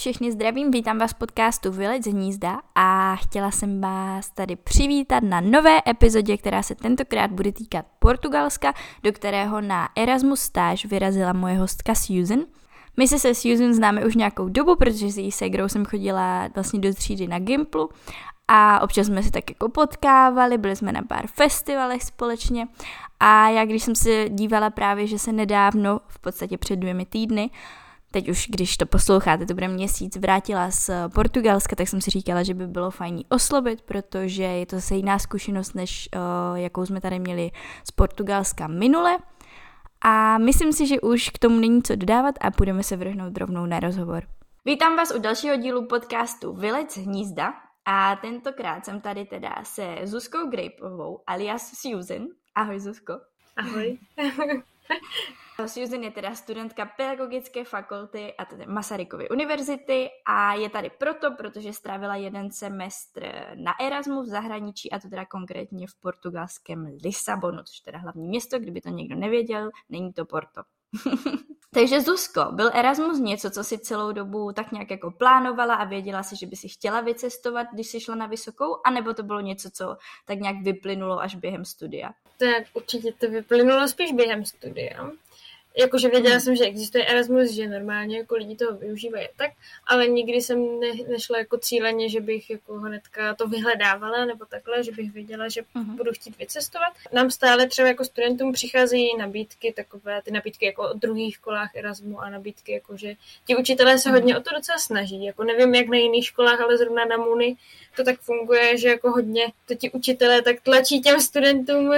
všechny zdravím, vítám vás v podcastu Vylec z hnízda a chtěla jsem vás tady přivítat na nové epizodě, která se tentokrát bude týkat Portugalska, do kterého na Erasmus stáž vyrazila moje hostka Susan. My se se Susan známe už nějakou dobu, protože s její segrou jsem chodila vlastně do třídy na Gimplu a občas jsme se tak jako potkávali, byli jsme na pár festivalech společně a já když jsem se dívala právě, že se nedávno, v podstatě před dvěmi týdny, teď už když to posloucháte, to bude měsíc, vrátila z Portugalska, tak jsem si říkala, že by bylo fajn oslovit, protože je to zase jiná zkušenost, než uh, jakou jsme tady měli z Portugalska minule. A myslím si, že už k tomu není co dodávat a půjdeme se vrhnout rovnou na rozhovor. Vítám vás u dalšího dílu podcastu Vylec hnízda a tentokrát jsem tady teda se Zuzkou Grapeovou alias Susan. Ahoj Zuzko. Ahoj. Susan je teda studentka pedagogické fakulty a tedy Masarykovy univerzity a je tady proto, protože strávila jeden semestr na Erasmu v zahraničí a to teda konkrétně v portugalském Lisabonu, což teda hlavní město, kdyby to někdo nevěděl, není to Porto. Takže Zuzko, byl Erasmus něco, co si celou dobu tak nějak jako plánovala a věděla si, že by si chtěla vycestovat, když jsi šla na vysokou, anebo to bylo něco, co tak nějak vyplynulo až během studia? Tak určitě to vyplynulo spíš během studia. Jakože věděla hmm. jsem, že existuje Erasmus, že normálně jako lidi to využívají tak, ale nikdy jsem ne, nešla jako cíleně, že bych jako hnedka to vyhledávala nebo takhle, že bych věděla, že hmm. budu chtít vycestovat. Nám stále třeba jako studentům přicházejí nabídky, takové ty nabídky jako o druhých školách Erasmu a nabídky jako, že ti učitelé se hodně o to docela snaží. Jako nevím, jak na jiných školách, ale zrovna na Muny to tak funguje, že jako hodně to ti učitelé tak tlačí těm studentům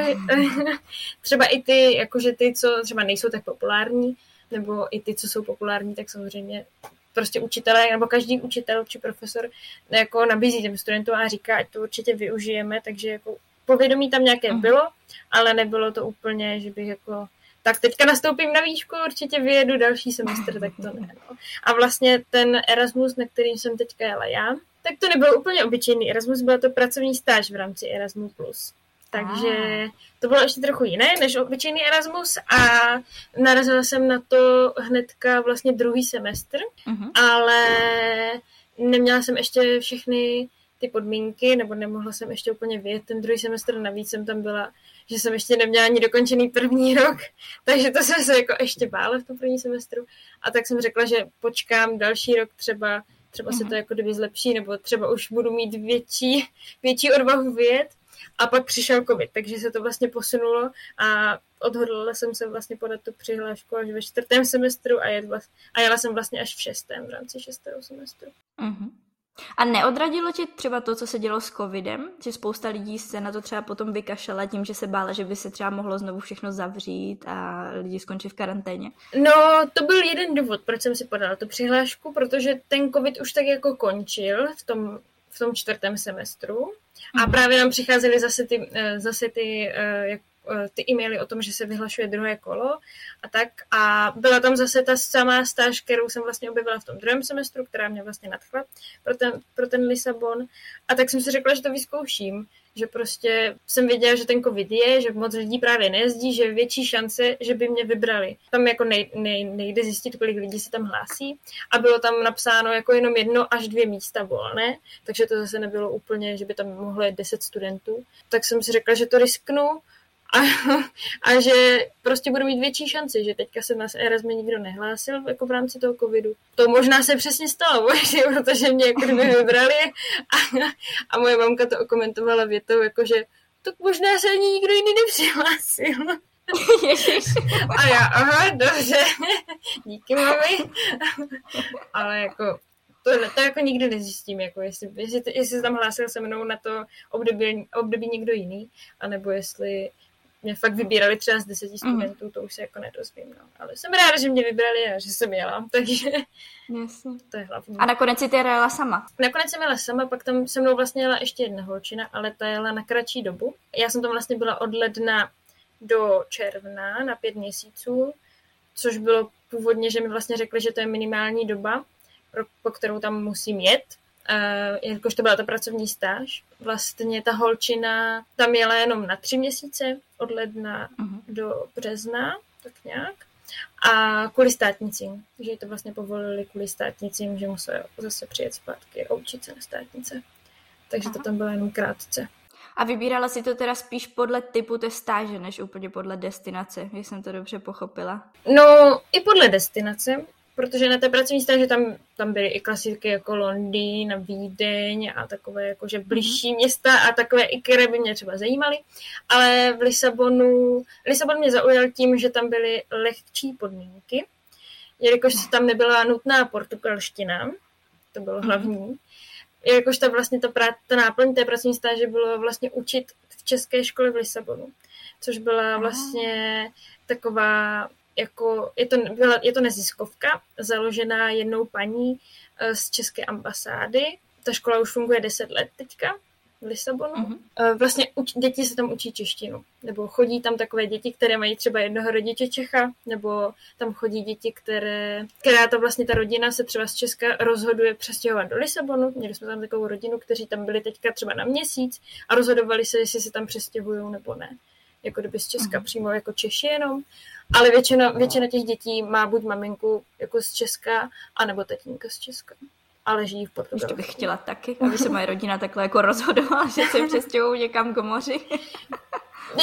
třeba i ty, jakože ty, co třeba nejsou tak populární, nebo i ty, co jsou populární, tak samozřejmě prostě učitelé, nebo každý učitel či profesor jako nabízí těm studentům a říká, ať to určitě využijeme, takže jako povědomí tam nějaké bylo, ale nebylo to úplně, že bych jako tak teďka nastoupím na výšku, určitě vyjedu další semestr, tak to ne. No. A vlastně ten Erasmus, na kterým jsem teďka jela já, tak to nebyl úplně obyčejný Erasmus, byl to pracovní stáž v rámci Erasmus+. Takže to bylo ještě trochu jiné než obyčejný Erasmus a narazila jsem na to hnedka vlastně druhý semestr, uh-huh. ale neměla jsem ještě všechny ty podmínky, nebo nemohla jsem ještě úplně vyjet ten druhý semestr, navíc jsem tam byla, že jsem ještě neměla ani dokončený první rok, takže to jsem se jako ještě bála v tom první semestru a tak jsem řekla, že počkám další rok třeba třeba mm-hmm. se to mhm. jako kdyby zlepší, nebo třeba už budu mít větší, větší odvahu vyjet. A pak přišel covid, takže se to vlastně posunulo a odhodlala jsem se vlastně podat tu přihlášku až ve čtvrtém semestru a, jet a jela jsem vlastně až v šestém, v rámci šestého semestru. Mm-hmm. A neodradilo tě třeba to, co se dělo s covidem? Že spousta lidí se na to třeba potom vykašela tím, že se bála, že by se třeba mohlo znovu všechno zavřít a lidi skončí v karanténě? No, to byl jeden důvod, proč jsem si podala tu přihlášku, protože ten covid už tak jako končil v tom, v tom čtvrtém semestru. A mhm. právě nám přicházely zase ty, eh, zase ty eh, jak ty e-maily o tom, že se vyhlašuje druhé kolo a tak. A byla tam zase ta samá stáž, kterou jsem vlastně objevila v tom druhém semestru, která mě vlastně nadchla pro ten, pro ten Lisabon. A tak jsem si řekla, že to vyzkouším, že prostě jsem věděla, že ten covid je, že moc lidí právě nejezdí, že je větší šance, že by mě vybrali. Tam jako nej, nej, nejde zjistit, kolik lidí se tam hlásí a bylo tam napsáno jako jenom jedno až dvě místa volné, takže to zase nebylo úplně, že by tam mohlo jít deset studentů. Tak jsem si řekla, že to risknu a, a že prostě budu mít větší šanci, že teďka se na Erasmus nikdo nehlásil jako v rámci toho covidu. To možná se přesně stalo, protože mě jako kdyby vybrali a, a moje mamka to okomentovala větou, jako že to možná se ani nikdo jiný nepřihlásil. A já, aha, dobře, díky mami. Ale jako to, to jako nikdy nezjistím, jako jestli, jestli, jestli se tam hlásil se mnou na to období, období někdo jiný, anebo jestli mě fakt vybírali třeba z deseti mhm. studentů, mm. to už se jako nedozvím, no. Ale jsem ráda, že mě vybrali a že jsem jela, takže Jasně. to je hlavní. A nakonec si ty jela sama? Nakonec jsem jela sama, pak tam se mnou vlastně jela ještě jedna holčina, ale ta jela na kratší dobu. Já jsem tam vlastně byla od ledna do června na pět měsíců, což bylo původně, že mi vlastně řekli, že to je minimální doba, pro, po kterou tam musím jet, jakož to byla ta pracovní stáž. Vlastně ta holčina tam jela jenom na tři měsíce, od ledna uh-huh. do března, tak nějak. a kvůli státnicím, že to vlastně povolili kvůli státnicím, že musel zase přijet zpátky a učit se na státnice. Takže Aha. to tam bylo jenom krátce. A vybírala si to teda spíš podle typu té stáže, než úplně podle destinace, jestli jsem to dobře pochopila? No, i podle destinace, protože na té pracovní stáži tam, tam byly i klasiky jako Londýn a Vídeň a takové jakože blížší mm-hmm. města a takové i které by mě třeba zajímaly, ale v Lisabonu, Lisabon mě zaujal tím, že tam byly lehčí podmínky, jelikož tam nebyla nutná portugalština, to bylo mm-hmm. hlavní, jakož ta vlastně ta, prá, ta náplň té pracovní stáže bylo vlastně učit v české škole v Lisabonu, což byla vlastně taková jako, je to, byla, je to neziskovka, založená jednou paní eh, z české ambasády. Ta škola už funguje 10 let teďka v Lisabonu. Uh-huh. Vlastně uč, děti se tam učí češtinu. Nebo chodí tam takové děti, které mají třeba jednoho rodiče Čecha, nebo tam chodí děti, které, která to vlastně ta rodina se třeba z Česka rozhoduje přestěhovat do Lisabonu. Měli jsme tam takovou rodinu, kteří tam byli teďka třeba na měsíc a rozhodovali se, jestli se tam přestěhují nebo ne. Jako kdyby z Česka uh-huh. přímo jako Češi jenom. Ale většina, většina těch dětí má buď maminku jako z Česka, anebo tatínka z Česka. Ale žijí v Portugalsku. Ještě bych chtěla taky, aby se moje rodina takhle jako rozhodovala, že se přestěhují někam k moři.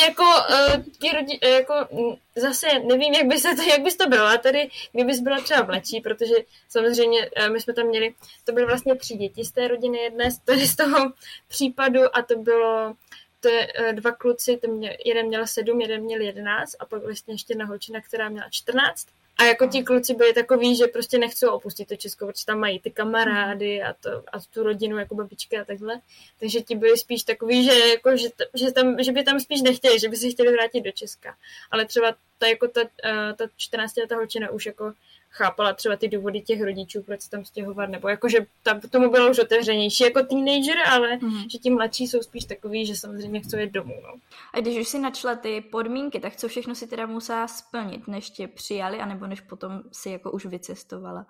jako, uh, ti rodi, uh, jako mm, zase nevím, jak by se to, jak bys to byla tady, kdybys byla třeba mladší, protože samozřejmě uh, my jsme tam měli, to byly vlastně tři děti z té rodiny jedné, z, z toho případu a to bylo to je uh, dva kluci, to mě, jeden měl sedm, jeden měl jedenáct a pak vlastně ještě jedna holčina, která měla čtrnáct. A jako ti kluci byli takový, že prostě nechcou opustit to Česko, protože tam mají ty kamarády a, to, a tu rodinu jako babičky a takhle. Takže ti byli spíš takový, že, jako, že, že, tam, že by tam spíš nechtěli, že by se chtěli vrátit do Česka. Ale třeba ta, jako ta, uh, ta 14 letá holčina už jako chápala třeba ty důvody těch rodičů, proč se tam stěhovat, nebo jako, že tam, tomu bylo už otevřenější jako teenager, ale mm-hmm. že ti mladší jsou spíš takový, že samozřejmě chcou jít domů. No. A když už si načla ty podmínky, tak co všechno si teda musela splnit, než tě přijali, anebo než potom si jako už vycestovala?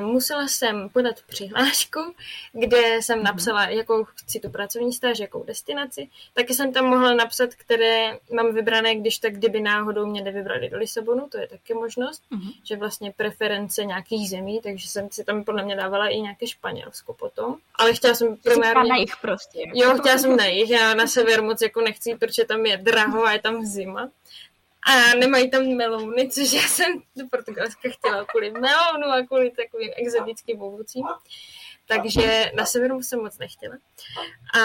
Musela jsem podat přihlášku, kde jsem mhm. napsala, jakou chci tu pracovní stáž, jakou destinaci. Taky jsem tam mohla napsat, které mám vybrané, když tak, kdyby náhodou mě nevybrali do Lisabonu, to je taky možnost, mm-hmm. že vlastně preference nějakých zemí, takže jsem si tam podle mě dávala i nějaké Španělsko potom. Ale chtěla jsem primárně... na jich prostě. Jo, chtěla jsem na jich, já na sever moc jako nechci, protože tam je draho a je tam zima a nemají tam melouny, což já jsem do Portugalska chtěla kvůli melounu a kvůli takovým exotickým ovocím. Takže na severu jsem moc nechtěla. A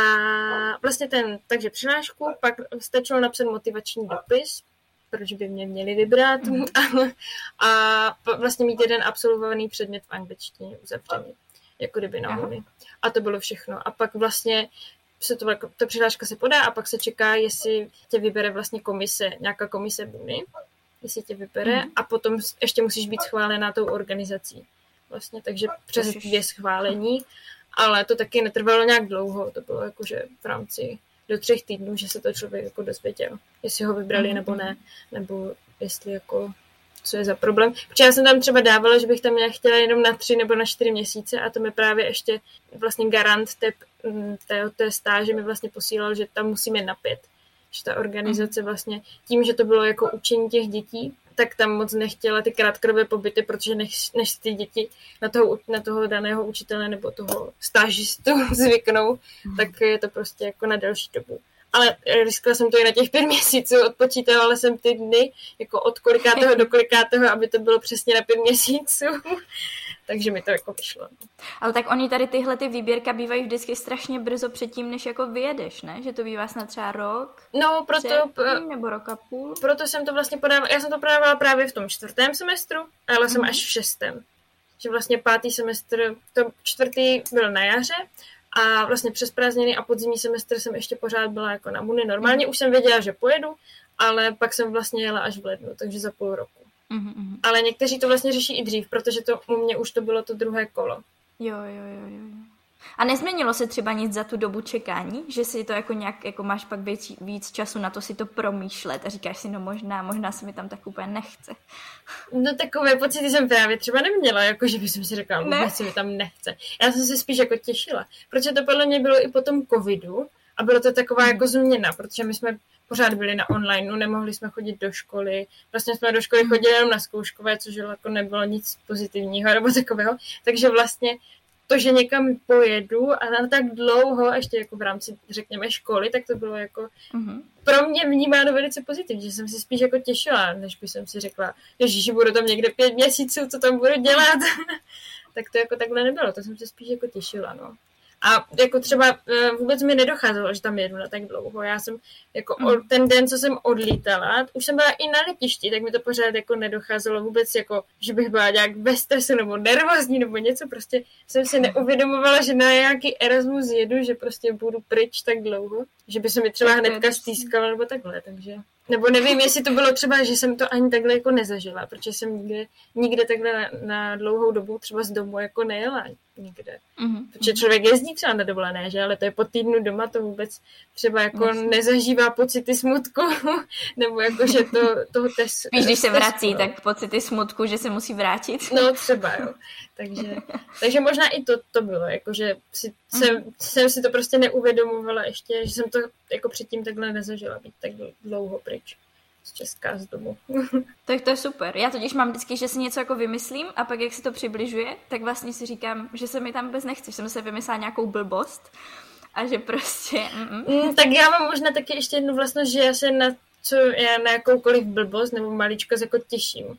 vlastně ten, takže přihlášku, pak stačilo napsat motivační dopis, proč by mě měli vybrat a, a vlastně mít jeden absolvovaný předmět v angličtině uzavřený, jako kdyby na. A to bylo všechno. A pak vlastně se to, jako, ta přihláška se podá a pak se čeká, jestli tě vybere vlastně komise, nějaká komise Buny, jestli tě vybere mm. a potom ještě musíš být schválená tou organizací. Vlastně, takže přes dvě schválení, ale to taky netrvalo nějak dlouho, to bylo jakože v rámci do třech týdnů, že se to člověk jako dozvěděl, jestli ho vybrali mm. nebo ne, nebo jestli jako co je za problém. Protože já jsem tam třeba dávala, že bych tam já chtěla jenom na tři nebo na čtyři měsíce a to mi právě ještě vlastně garant té, mm, té, té stáže mi vlastně posílal, že tam musíme na pět. Že ta organizace vlastně tím, že to bylo jako učení těch dětí, tak tam moc nechtěla ty krátkodobé pobyty, protože než, než ty děti na toho, na toho daného učitele nebo toho stážistu zvyknou, mm. tak je to prostě jako na delší dobu ale riskla jsem to i na těch pět měsíců, odpočítávala jsem ty dny, jako od kolikátého do kolikátého, aby to bylo přesně na pět měsíců. Takže mi to jako vyšlo. Ale tak oni tady tyhle ty výběrka bývají vždycky strašně brzo předtím, než jako vyjedeš, ne? Že to bývá snad třeba rok? No, proto... Předtím, nebo rok a půl? Proto jsem to vlastně podávala, já jsem to podávala právě v tom čtvrtém semestru, ale mm-hmm. jsem mhm. až v šestém. Že vlastně pátý semestr, to čtvrtý byl na jaře a vlastně přes prázdniny a podzimní semestr jsem ještě pořád byla jako na Muni. Normálně už jsem věděla, že pojedu, ale pak jsem vlastně jela až v lednu, takže za půl roku. Mm-hmm. Ale někteří to vlastně řeší i dřív, protože to u mě už to bylo to druhé kolo. Jo, jo, jo, jo. A nezměnilo se třeba nic za tu dobu čekání, že si to jako nějak, jako máš pak víc, víc času na to si to promýšlet a říkáš si, no možná, možná se mi tam tak úplně nechce. No takové pocity jsem právě třeba neměla, jako že bych si řekla, ne. se mi tam nechce. Já jsem se spíš jako těšila, protože to podle mě bylo i po tom covidu A bylo to taková jako změna, protože my jsme pořád byli na online, nemohli jsme chodit do školy. Vlastně jsme do školy chodili jenom na zkouškové, což jako nebylo nic pozitivního nebo takového. Takže vlastně to, že někam pojedu a na tak dlouho, ještě jako v rámci, řekněme, školy, tak to bylo jako uh-huh. pro mě vnímáno velice pozitivně, že jsem si spíš jako těšila, než by jsem si řekla, že budu tam někde pět měsíců, co tam budu dělat. tak to jako takhle nebylo, to jsem se spíš jako těšila, no. A jako třeba e, vůbec mi nedocházelo, že tam jedu na tak dlouho. Já jsem jako mm. ten den, co jsem odlítala, už jsem byla i na letišti, tak mi to pořád jako nedocházelo vůbec jako, že bych byla nějak ve stresu nebo nervózní nebo něco. Prostě jsem si neuvědomovala, že na nějaký Erasmus jedu, že prostě budu pryč tak dlouho, že by se mi třeba hnedka stýskala nebo takhle, takže nebo nevím, jestli to bylo třeba, že jsem to ani takhle jako nezažila, protože jsem nikde, nikde takhle na, na dlouhou dobu třeba z domu jako nejela nikde. Mm-hmm. Protože člověk jezdí třeba na dovolené, že? Ale to je po týdnu doma, to vůbec třeba jako Myslím. nezažívá pocity smutku, nebo jako, že to, toho tes, Víš, když se vrací, no. tak pocity smutku, že se musí vrátit. No třeba, jo. Takže, takže možná i to, to bylo, jako, že si, mm-hmm. jsem, jsem si to prostě neuvědomovala ještě, že jsem to jako předtím takhle nezažila být tak dlouho pryč z Česka, z domu. tak to je super. Já totiž mám vždycky, že si něco jako vymyslím a pak jak se to přibližuje, tak vlastně si říkám, že se mi tam vůbec nechce, že jsem se vymyslela nějakou blbost a že prostě... Mm, tak já mám možná taky ještě jednu vlastnost, že já se na co já na jakoukoliv blbost nebo maličkost jako těším.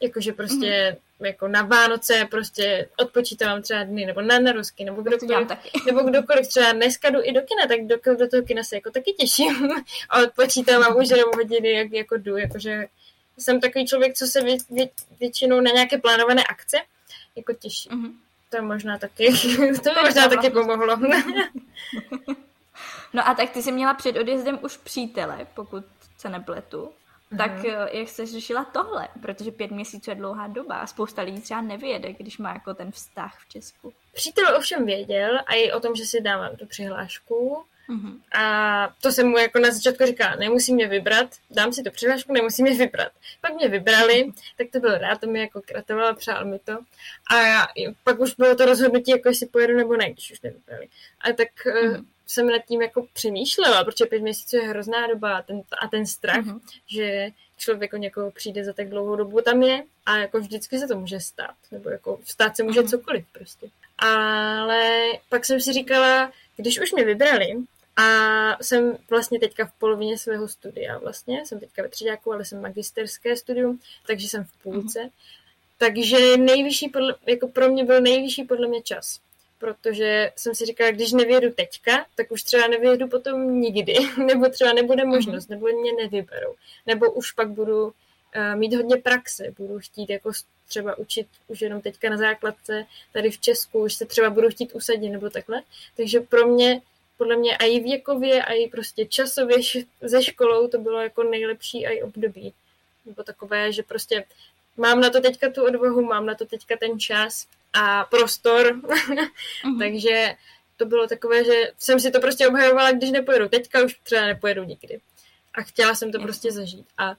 Jakože prostě mm. jako na Vánoce prostě odpočítávám třeba dny, nebo na narusky, nebo kdokoliv, nebo kdokoliv třeba dneska jdu i do kina, tak do, do toho kina se jako taky těším a odpočítávám už jenom hodiny, jak jako jdu, jakože jsem takový člověk, co se vě, vě, většinou na nějaké plánované akce jako těší. Mm-hmm. To je možná taky, to by možná taky pomohlo. no a tak ty jsi měla před odjezdem už přítele, pokud se nepletu. Tak mm-hmm. jak jsi řešila tohle? Protože pět měsíců je dlouhá doba a spousta lidí třeba nevyjede, když má jako ten vztah v Česku. Přítel ovšem věděl a i o tom, že si dávám tu přihlášku. Mm-hmm. A to jsem mu jako na začátku říkala, nemusí mě vybrat, dám si tu přihlášku, nemusí mě vybrat. Pak mě vybrali, tak to byl rád, to mi jako kratovala, přál mi to. A já, pak už bylo to rozhodnutí, jako jestli pojedu nebo ne, když už nevybrali. A tak mm-hmm jsem nad tím jako přemýšlela, protože pět měsíců je hrozná doba a ten, a ten strach, mm-hmm. že člověk o někoho přijde za tak dlouhou dobu tam je a jako vždycky se to může stát, nebo jako stát se může mm-hmm. cokoliv prostě. Ale pak jsem si říkala, když už mě vybrali a jsem vlastně teďka v polovině svého studia vlastně, jsem teďka ve třetíku, ale jsem magisterské studium, takže jsem v půlce, mm-hmm. takže nejvyšší, podle, jako pro mě byl nejvyšší podle mě čas protože jsem si říkala, když nevědu teďka, tak už třeba nevědu potom nikdy, nebo třeba nebude mhm. možnost, nebo mě nevyberou, nebo už pak budu uh, mít hodně praxe, budu chtít jako třeba učit už jenom teďka na základce tady v Česku, už se třeba budu chtít usadit nebo takhle, takže pro mě podle mě i věkově, i prostě časově ze školou to bylo jako nejlepší i období. Nebo takové, že prostě mám na to teďka tu odvahu, mám na to teďka ten čas a prostor, mm-hmm. takže to bylo takové, že jsem si to prostě obhajovala, když nepojedu. Teďka už třeba nepojedu nikdy. A chtěla jsem to Jasně. prostě zažít. A uh,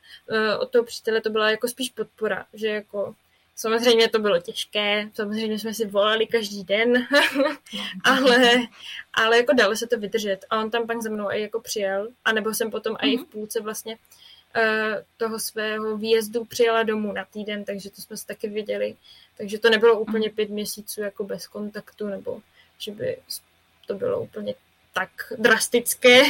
od toho přítele to byla jako spíš podpora, že jako Samozřejmě to bylo těžké, samozřejmě jsme si volali každý den, ale, ale jako dalo se to vydržet. A on tam pak za mnou i jako přijel, anebo jsem potom mm-hmm. i v půlce vlastně uh, toho svého výjezdu přijela domů na týden, takže to jsme se taky viděli. Takže to nebylo úplně pět měsíců jako bez kontaktu, nebo že by to bylo úplně tak drastické.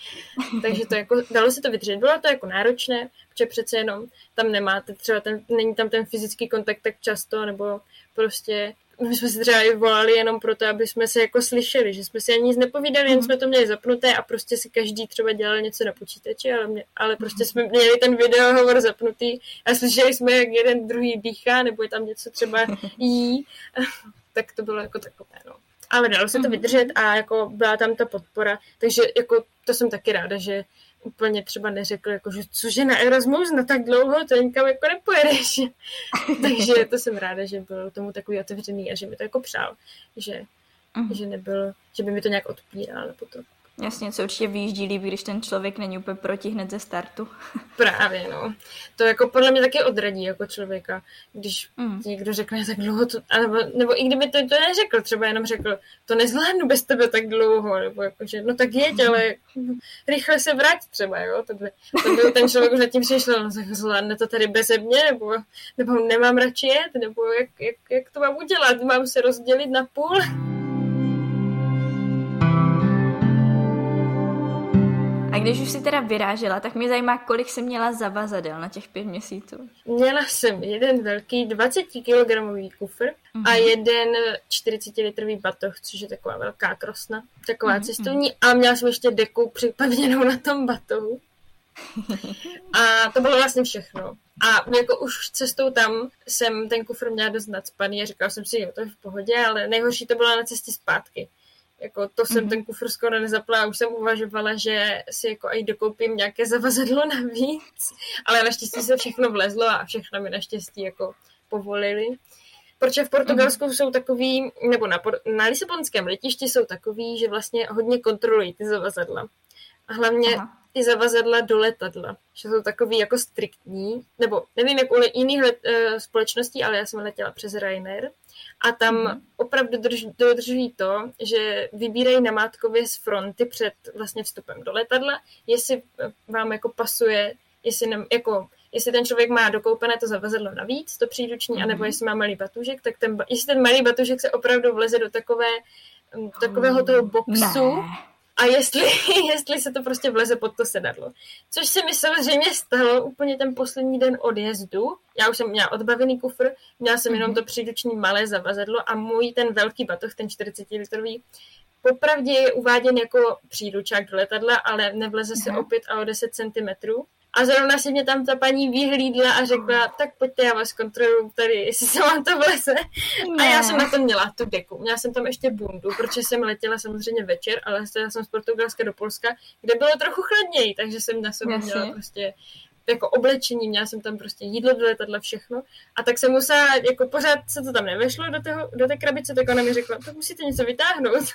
Takže to jako, dalo se to vydržet. Bylo to jako náročné, protože přece jenom tam nemáte třeba ten, není tam ten fyzický kontakt tak často, nebo prostě my jsme si třeba i volali jenom proto, aby jsme se jako slyšeli, že jsme si ani nic nepovídali, jen mhm. jsme to měli zapnuté a prostě si každý třeba dělal něco na počítači, ale, mě, ale prostě jsme měli ten videohovor zapnutý a slyšeli jsme, jak jeden druhý dýchá, nebo je tam něco třeba jí, tak to bylo jako takové, no. Ale dalo se to mhm. vydržet a jako byla tam ta podpora, takže jako to jsem taky ráda, že úplně třeba neřekl, jako, že cože na Erasmus na tak dlouho, to nikam jako nepojedeš. Takže to jsem ráda, že byl tomu takový otevřený a že mi to jako přál, že, uh-huh. že nebyl, že by mi to nějak odpíral nebo to. Jasně, co určitě vyjíždí líp, když ten člověk není úplně proti hned ze startu. Právě, no. To jako podle mě taky odradí jako člověka, když mm. někdo řekne tak dlouho, to, nebo, nebo i kdyby to, to neřekl, třeba jenom řekl, to nezvládnu bez tebe tak dlouho, nebo jakože, no tak jeď, ale rychle se vrať třeba, jo, to by, to by ten člověk už tím přišel, no tak zvládne to tady bez mě, nebo, nebo nemám radši jet, nebo jak, jak, jak to mám udělat, mám se rozdělit na půl. A když už si teda vyrážela, tak mě zajímá, kolik jsi měla zavazadel na těch pět měsíců. Měla jsem jeden velký 20 kg kufr mm-hmm. a mhm. jeden 40 litrový batoh, což je taková velká krosna, taková mm-hmm. cestovní. A měla jsem ještě deku připevněnou na tom batohu. A to bylo vlastně všechno. A jako už cestou tam jsem ten kufr měla dost nadspaný a říkala jsem si, jo, to je v pohodě, ale nejhorší to bylo na cestě zpátky. Jako to jsem mm-hmm. ten kufr skoro nezapla a už jsem uvažovala, že si jako i dokoupím nějaké zavazadlo navíc. Ale naštěstí se všechno vlezlo a všechno mi naštěstí jako povolili. Protože v Portugalsku mm-hmm. jsou takový, nebo na, na Lisabonském letišti jsou takový, že vlastně hodně kontrolují ty zavazadla. A hlavně Aha ty zavazadla do letadla, že jsou takový jako striktní, nebo nevím, jak u jiných let, uh, společností, ale já jsem letěla přes Ryanair a tam mm-hmm. opravdu drž, dodržují to, že vybírají namátkově z fronty před vlastně vstupem do letadla, jestli vám jako pasuje, jestli, ne, jako, jestli ten člověk má dokoupené to zavazadlo navíc, to příruční, mm-hmm. anebo jestli má malý batužek, tak ten, jestli ten malý batužek se opravdu vleze do takové, takového toho boxu, ne a jestli, jestli se to prostě vleze pod to sedadlo. Což se mi samozřejmě stalo úplně ten poslední den odjezdu. Já už jsem měla odbavený kufr, měla jsem jenom mhm. to příruční malé zavazadlo a můj ten velký batoh, ten 40 litrový, popravdě je uváděn jako příručák do letadla, ale nevleze se o 5 a o 10 cm. A zrovna si mě tam ta paní vyhlídla a řekla, tak pojďte, já vás kontroluju tady, jestli se vám to vleze. Ne. A já jsem na to měla tu deku. Měla jsem tam ještě bundu, protože jsem letěla samozřejmě večer, ale letěla jsem z Portugalska do Polska, kde bylo trochu chladněji, takže jsem na sobě měla prostě jako oblečení, měla jsem tam prostě jídlo do letadla, všechno. A tak jsem musela, jako pořád se to tam nevešlo do, toho, do té krabice, tak ona mi řekla, tak musíte něco vytáhnout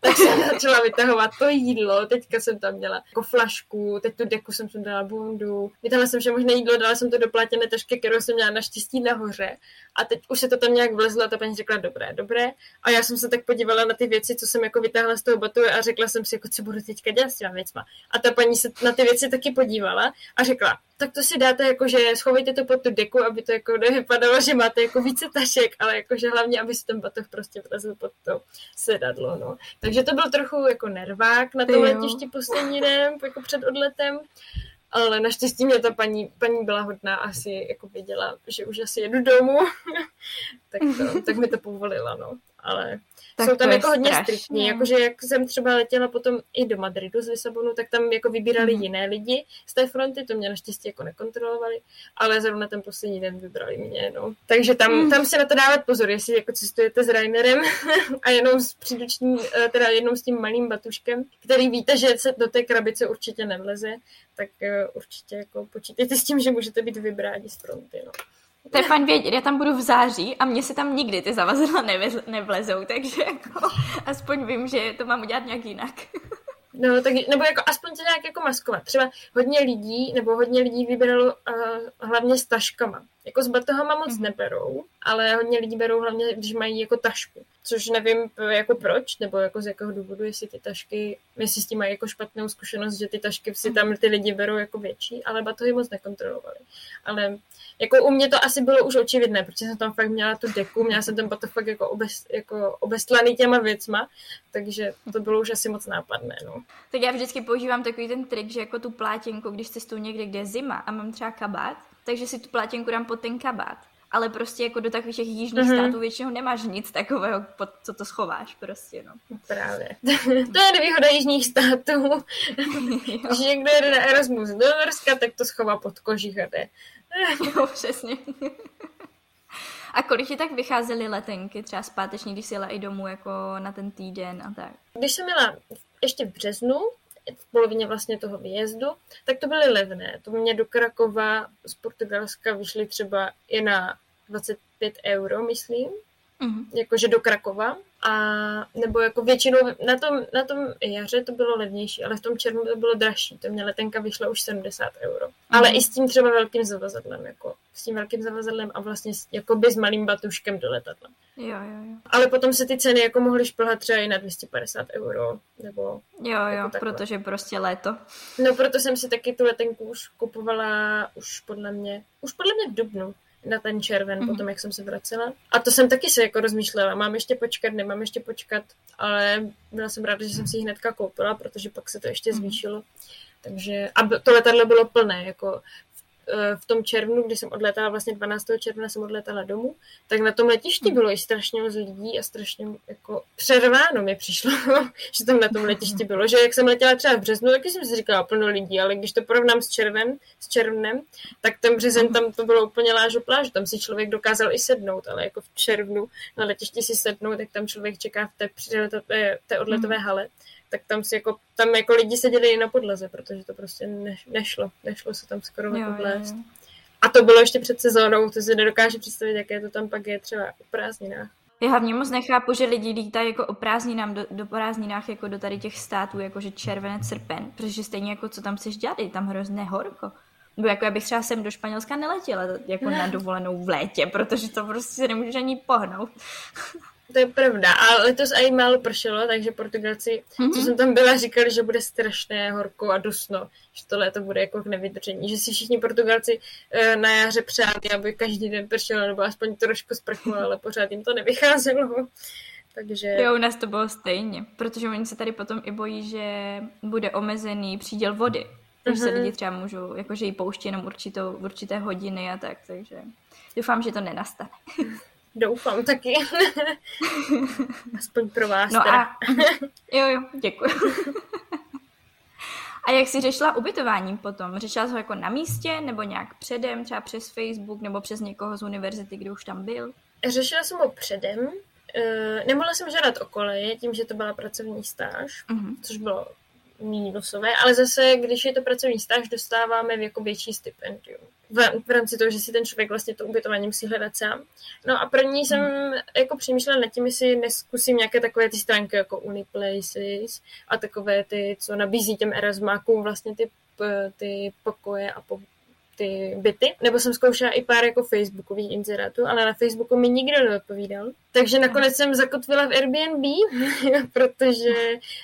tak jsem začala vytahovat to jídlo, teďka jsem tam měla jako flašku, teď tu deku jsem tam dala bundu, vytáhla jsem že možná jídlo, dala jsem to do plátěné tašky, kterou jsem měla naštěstí nahoře a teď už se to tam nějak vlezlo a ta paní řekla dobré, dobré a já jsem se tak podívala na ty věci, co jsem jako vytáhla z toho batu a řekla jsem si, jako co budu teďka dělat s těma věcma. A ta paní se na ty věci taky podívala a řekla, tak to si dáte jako, že schovejte to pod tu deku, aby to jako nevypadalo, že máte jako více tašek, ale jako, že hlavně, aby se ten batoh prostě vlezl pod to sedadlo, no. Takže to byl trochu jako nervák na tom letišti poslední den, jako před odletem, ale naštěstí mě ta paní, paní byla hodná, asi jako věděla, že už asi jedu domů, tak, to, tak mi to povolila, no. Ale tak jsou tam jako hodně striktní, jakože jak jsem třeba letěla potom i do Madridu z Lisabonu, tak tam jako vybírali mm. jiné lidi z té fronty, to mě naštěstí jako nekontrolovali, ale zrovna ten poslední den vybrali mě, no. Takže tam, mm. tam se na to dávat pozor, jestli jako cestujete s Rainerem a jenom s příručním, eh, teda jenom s tím malým batuškem, který víte, že se do té krabice určitě nevleze, tak eh, určitě jako počítejte s tím, že můžete být vybráni z fronty, no. To je fajn vědět, já tam budu v září a mně se tam nikdy ty zavazadla nevlezou, takže jako aspoň vím, že to mám udělat nějak jinak. No, tak, nebo jako aspoň to nějak jako maskovat. Třeba hodně lidí, nebo hodně lidí vybralo uh, hlavně s taškama. Jako s batohama moc mm. neberou, ale hodně lidí berou hlavně, když mají jako tašku. Což nevím jako proč, nebo jako z jakého důvodu, jestli ty tašky, jestli s tím mají jako špatnou zkušenost, že ty tašky si tam ty lidi berou jako větší, ale batohy moc nekontrolovali. Ale jako u mě to asi bylo už očividné, protože jsem tam fakt měla tu deku, měla jsem ten batoh fakt jako, obes, jako obestlaný těma věcma, takže to bylo už asi moc nápadné. No. Tak já vždycky používám takový ten trik, že jako tu plátěnku, když cestuju někde, kde je zima a mám třeba kabát, takže si tu plátěnku dám pod ten kabát. Ale prostě jako do takových těch jižních mm-hmm. států většinou nemáš nic takového, pod co to schováš prostě, no. Právě. to je nevýhoda jižních států. Když někdo jede na Erasmus do Norska, tak to schová pod kožich a jde. jo, přesně. A kolik ti tak vycházely letenky, třeba zpáteční, když jsi jela i domů jako na ten týden a tak? Když jsem jela ještě v březnu, v polovině vlastně toho výjezdu, tak to byly levné. To mě do Krakova z Portugalska vyšly třeba i na 25 euro, myslím. Mm-hmm. Jakože do Krakova. A nebo jako většinou na tom, na tom jaře to bylo levnější, ale v tom červnu to bylo dražší. To mě letenka vyšla už 70 euro. Mm. Ale i s tím třeba velkým zavazadlem, jako s tím velkým zavazadlem a vlastně jako by s malým batuškem do letadla. Jo, jo, jo. Ale potom se ty ceny jako mohly šplhat třeba i na 250 euro, nebo... Jo, jo, jako protože prostě léto. No proto jsem si taky tu letenku už kupovala už podle mě, už podle mě v Dubnu na ten červen, mm-hmm. potom jak jsem se vracela. A to jsem taky se jako rozmýšlela, mám ještě počkat, nemám ještě počkat, ale byla jsem ráda, že jsem si ji hnedka koupila, protože pak se to ještě mhm. zvýšilo. Takže, a to letadlo bylo plné, jako v tom červnu, kdy jsem odletala, vlastně 12. června jsem odletala domů, tak na tom letišti hmm. bylo i strašně moc lidí a strašně jako přerváno mi přišlo, že tam na tom letišti bylo, že jak jsem letěla třeba v březnu, taky jsem si říkala plno lidí, ale když to porovnám s červen, s červnem, tak ten březen hmm. tam to bylo úplně lážo pláž, tam si člověk dokázal i sednout, ale jako v červnu na letišti si sednout, tak tam člověk čeká v té, té, té odletové hmm. hale tak tam si jako, tam jako lidi seděli i na podlaze, protože to prostě ne, nešlo, nešlo se tam skoro jako vlézt. A to bylo ještě před sezónou, to si nedokáže představit, jaké to tam pak je třeba o prázdninách. Já hlavně moc nechápu, že lidi lítají jako o prázdninám, do, do prázdninách jako do tady těch států, jakože červenec, srpen, protože stejně jako co tam chceš dělat, je tam hrozně horko. Nebo jako já bych třeba sem do Španělska neletěla jako na dovolenou v létě, protože to prostě se nemůžeš ani pohnout. To je pravda. A letos i málo pršelo, takže Portugalci, mm-hmm. co mhm. jsem tam byla, říkali, že bude strašné horko a dusno, že to léto bude jako k nevydržení. Že si všichni Portugalci uh, na jaře přáli, aby každý den pršelo, nebo aspoň trošku sprchovalo, ale pořád jim to nevycházelo. Takže... Jo, u nás to bylo stejně, protože oni se tady potom i bojí, že bude omezený příděl vody. Takže mm-hmm. se mhm. lidi třeba můžou, jakože ji pouští jenom určitou, určité hodiny a tak, takže doufám, že to nenastane. Doufám taky. Aspoň pro vás. No teda. a jo, jo, děkuji. A jak jsi řešila ubytování potom? Řešila jsi ho jako na místě, nebo nějak předem, třeba přes Facebook, nebo přes někoho z univerzity, kdo už tam byl? Řešila jsem ho předem. Eh, nemohla jsem žádat o koleje, tím, že to byla pracovní stáž, uh-huh. což bylo mínusové, ale zase, když je to pracovní stáž, dostáváme jako větší stipendium. V, v rámci toho, že si ten člověk vlastně to ubytování musí hledat sám. No a první jsem jako přemýšlela nad tím, jestli neskusím nějaké takové ty stránky jako Uniplaces a takové ty, co nabízí těm Erasmákům vlastně ty, ty pokoje a po, ty byty, nebo jsem zkoušela i pár jako facebookových inzerátů, ale na Facebooku mi nikdo neodpovídal. Takže nakonec jsem zakotvila v Airbnb, protože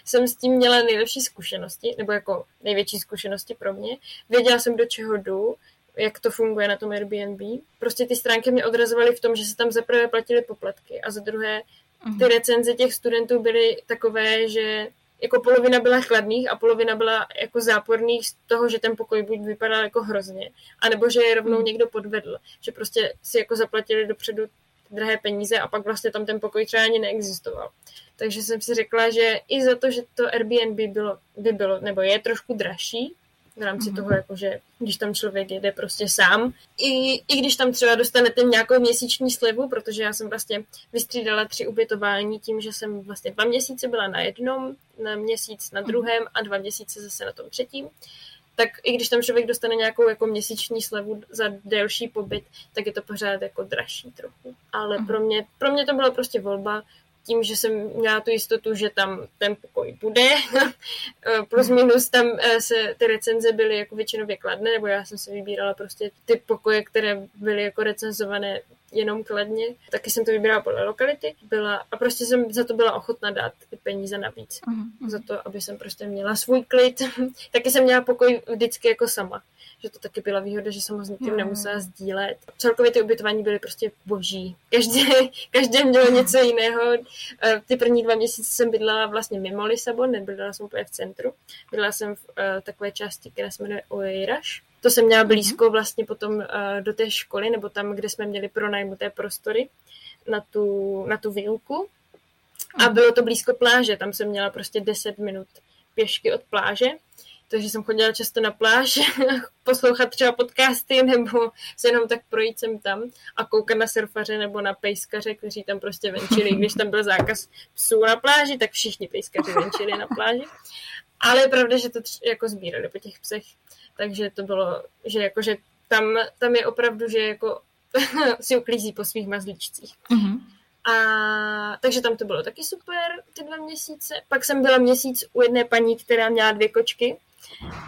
jsem s tím měla nejlepší zkušenosti, nebo jako největší zkušenosti pro mě. Věděla jsem, do čeho jdu, jak to funguje na tom Airbnb. Prostě ty stránky mě odrazovaly v tom, že se tam za prvé platily poplatky a za druhé ty mhm. recenze těch studentů byly takové, že jako polovina byla chladných a polovina byla jako záporných z toho, že ten pokoj buď vypadal jako hrozně, anebo že je rovnou hmm. někdo podvedl, že prostě si jako zaplatili dopředu drahé peníze a pak vlastně tam ten pokoj třeba ani neexistoval. Takže jsem si řekla, že i za to, že to Airbnb bylo, by bylo, nebo je trošku dražší, v rámci mm-hmm. toho, jakože když tam člověk jede prostě sám. I, I když tam třeba dostanete nějakou měsíční slevu, protože já jsem vlastně vystřídala tři ubytování tím, že jsem vlastně dva měsíce byla na jednom, na měsíc na mhm. druhém a dva měsíce zase na tom třetím, tak i když tam člověk dostane nějakou jako měsíční slevu za delší pobyt, tak je to pořád jako dražší trochu. Ale mm. pro mě, pro mě to byla prostě volba, tím, že jsem měla tu jistotu, že tam ten pokoj bude, plus minus tam eh, se ty recenze byly jako většinově kladné, nebo já jsem si vybírala prostě ty pokoje, které byly jako recenzované jenom kladně. Taky jsem to vybírala podle lokality. Byla, a prostě jsem za to byla ochotna dát ty peníze navíc. Uh-huh. Za to, aby jsem prostě měla svůj klid. taky jsem měla pokoj vždycky jako sama že to taky byla výhoda, že jsem ho s nikým mm. nemusela sdílet. Celkově ty ubytování byly prostě boží. Každé, každé mělo něco jiného. Eh, ty první dva měsíce jsem bydlela vlastně mimo Lisabon, nebydlela jsem úplně v centru. Bydlela jsem v uh, takové části, která se jmenuje Oeiras. To jsem měla mhm. blízko vlastně potom uh, do té školy, nebo tam, kde jsme měli pronajmuté prostory na tu, na tu výuku. A mhm. bylo to blízko pláže, tam jsem měla prostě 10 minut pěšky od pláže takže jsem chodila často na pláž poslouchat třeba podcasty nebo se jenom tak projít sem tam a koukat na surfaře nebo na pejskaře, kteří tam prostě venčili. Když tam byl zákaz psů na pláži, tak všichni pejskaři venčili na pláži. Ale je pravda, že to tři, jako sbírali po těch psech, takže to bylo, že jako, že tam, tam je opravdu, že jako si uklízí po svých mazlíčcích. Mm-hmm. A takže tam to bylo taky super, ty dva měsíce. Pak jsem byla měsíc u jedné paní, která měla dvě kočky.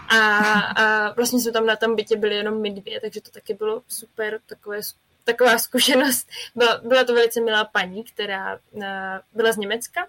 A, a vlastně jsme tam na tom bytě byli jenom my dvě, takže to taky bylo super, takové, taková zkušenost. Byla, byla to velice milá paní, která byla z Německa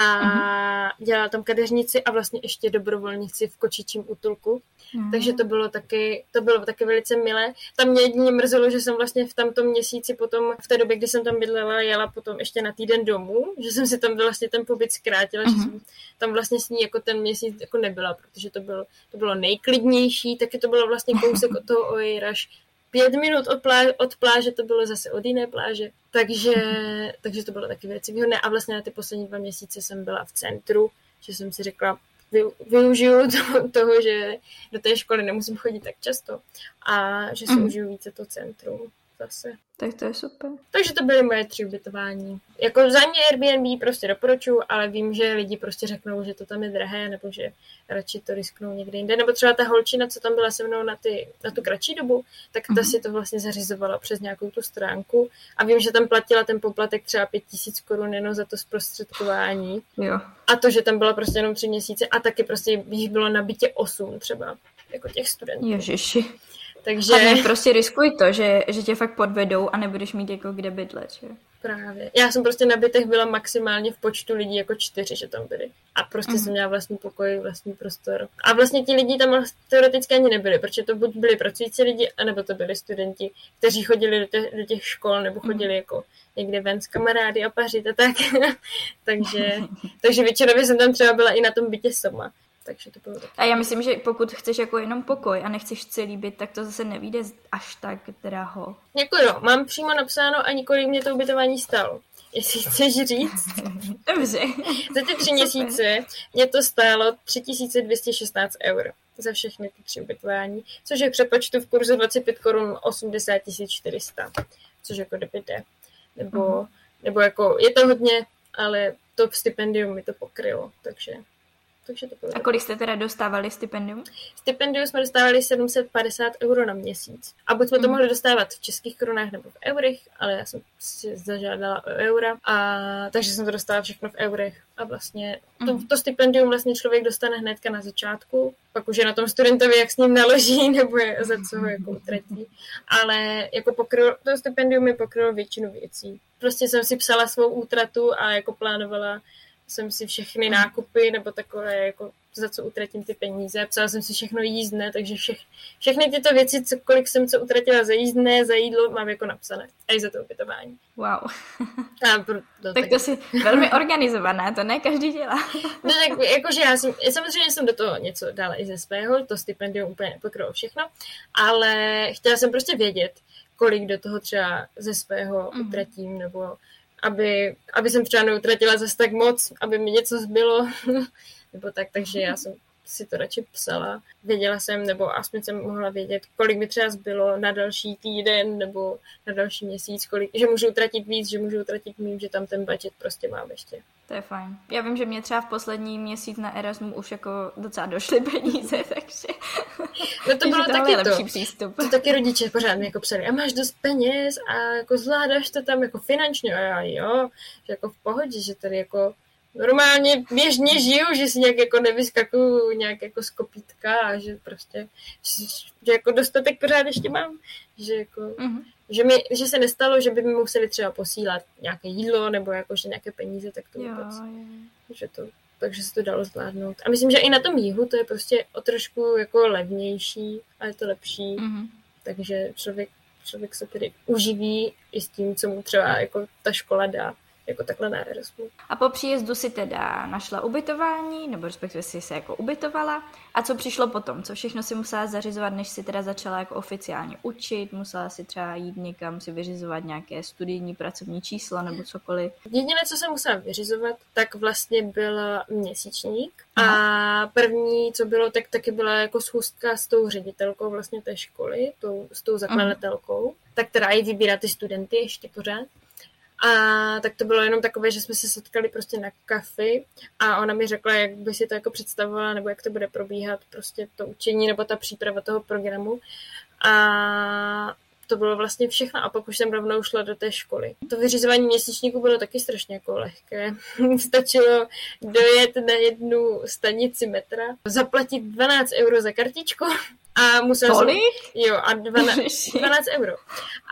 a uh-huh. dělala tam kadeřnici a vlastně ještě dobrovolnici v kočičím útulku. Uh-huh. Takže to bylo taky, to bylo taky velice milé. Tam mě jedině mrzelo, že jsem vlastně v tamtom měsíci potom, v té době, kdy jsem tam bydlela, jela potom ještě na týden domů, že jsem si tam vlastně ten pobyt zkrátila, uh-huh. že jsem tam vlastně s ní jako ten měsíc jako nebyla, protože to bylo, to bylo nejklidnější, taky to bylo vlastně kousek od toho Ojraš, pět minut od, pláže, od pláže to bylo zase od jiné pláže, takže, takže to bylo taky věci výhodné. A vlastně na ty poslední dva měsíce jsem byla v centru, že jsem si řekla, využiju to, toho, že do té školy nemusím chodit tak často a že si mm. užiju více to centrum zase. Tak to je super. Takže to byly moje tři ubytování. Jako za mě Airbnb prostě doporučuji, ale vím, že lidi prostě řeknou, že to tam je drahé, nebo že radši to risknou někde jinde. Nebo třeba ta holčina, co tam byla se mnou na, ty, na tu kratší dobu, tak ta mm-hmm. si to vlastně zařizovala přes nějakou tu stránku. A vím, že tam platila ten poplatek třeba pět tisíc korun jenom za to zprostředkování. Jo. A to, že tam byla prostě jenom tři měsíce a taky prostě jich bylo na bytě osm třeba, jako těch studentů. Ježiši. Takže... A prostě riskuj to, že, že tě fakt podvedou a nebudeš mít jako kde bydlet, že? Právě. Já jsem prostě na bytech byla maximálně v počtu lidí jako čtyři, že tam byli. A prostě mm. jsem měla vlastní pokoj, vlastní prostor. A vlastně ti lidi tam teoreticky ani nebyli, protože to buď byli pracující lidi, anebo to byli studenti, kteří chodili do těch, do těch škol, nebo chodili mm. jako někde ven s kamarády a pařit a tak. takže, takže většinově jsem tam třeba byla i na tom bytě sama takže to bylo taky. A já myslím, že pokud chceš jako jenom pokoj a nechceš celý byt, tak to zase nevíde až tak draho. Jako jo, mám přímo napsáno a kolik mě to ubytování stalo. Jestli chceš říct. Dobře. Za ty tři měsíce mě to stálo 3216 eur za všechny ty tři ubytování, což je přepočtu v kurzu 25 korun 80 400, což jako jde. Nebo, uh-huh. nebo jako, je to hodně, ale to stipendium mi to pokrylo, takže takže to bylo. A kolik jste teda dostávali stipendium? Stipendium jsme dostávali 750 euro na měsíc. A buď jsme to mm. mohli dostávat v českých korunách nebo v eurech, ale já jsem si zažádala o eura, a takže jsem to dostala všechno v eurech. A vlastně to, mm. to stipendium vlastně člověk dostane hnedka na začátku, pak už je na tom studentovi, jak s ním naloží, nebo je, za co ho jako utratí. Ale jako pokryl, to stipendium mi pokrylo většinu věcí. Prostě jsem si psala svou útratu a jako plánovala jsem si všechny nákupy nebo takové, jako za co utratím ty peníze. Psala jsem si všechno jízdné, takže všech, všechny tyto věci, kolik jsem co utratila za jízdné, za jídlo, mám jako napsané. A i za to ubytování. Wow. A pro, no, tak, tak to si velmi organizovaná, to ne každý dělá. no tak jakože já jsem, samozřejmě jsem do toho něco dala i ze svého, to stipendium úplně pokrylo všechno, ale chtěla jsem prostě vědět, kolik do toho třeba ze svého mm. utratím, nebo aby, aby jsem třeba neutratila zase tak moc, aby mi něco zbylo, nebo tak, takže já jsem si to radši psala. Věděla jsem, nebo aspoň jsem mohla vědět, kolik mi třeba zbylo na další týden nebo na další měsíc, kolik, že můžu utratit víc, že můžu utratit méně, že tam ten budget prostě mám ještě. To je fajn. Já vím, že mě třeba v poslední měsíc na Erasmu už jako docela došly peníze, takže... No to bylo taky lepší to. přístup. To taky rodiče pořád mi jako psali, a máš dost peněz a jako zvládáš to tam jako finančně a já jo, že jako v pohodě, že tady jako normálně běžně žiju, že si nějak jako nevyskakuju nějak jako z kopítka a že prostě, že, jako dostatek pořád ještě mám, že jako, mm-hmm. že, mi, že se nestalo, že by mi museli třeba posílat nějaké jídlo nebo jako, že nějaké peníze, tak to jo, vůbec, jo. že to, takže se to dalo zvládnout. A myslím, že i na tom jihu to je prostě o trošku jako levnější a je to lepší, mm-hmm. takže člověk, člověk se tedy uživí i s tím, co mu třeba jako ta škola dá jako takhle na Erasmu. A po příjezdu si teda našla ubytování, nebo respektive si se jako ubytovala. A co přišlo potom? Co všechno si musela zařizovat, než si teda začala jako oficiálně učit? Musela si třeba jít někam si vyřizovat nějaké studijní pracovní číslo nebo cokoliv? Jediné, co jsem musela vyřizovat, tak vlastně byl měsíčník. A první, co bylo, tak taky byla jako schůzka s tou ředitelkou vlastně té školy, tou, s tou zakladatelkou, tak která i vybírá ty studenty ještě pořád. A tak to bylo jenom takové, že jsme se setkali prostě na kafy a ona mi řekla, jak by si to jako představovala, nebo jak to bude probíhat prostě to učení nebo ta příprava toho programu. A to bylo vlastně všechno. A pak už jsem rovnou šla do té školy. To vyřizování měsíčníku bylo taky strašně jako lehké. Stačilo dojet na jednu stanici metra, zaplatit 12 euro za kartičku a musela Kolik? jsem, jo, a 12, 12 euro.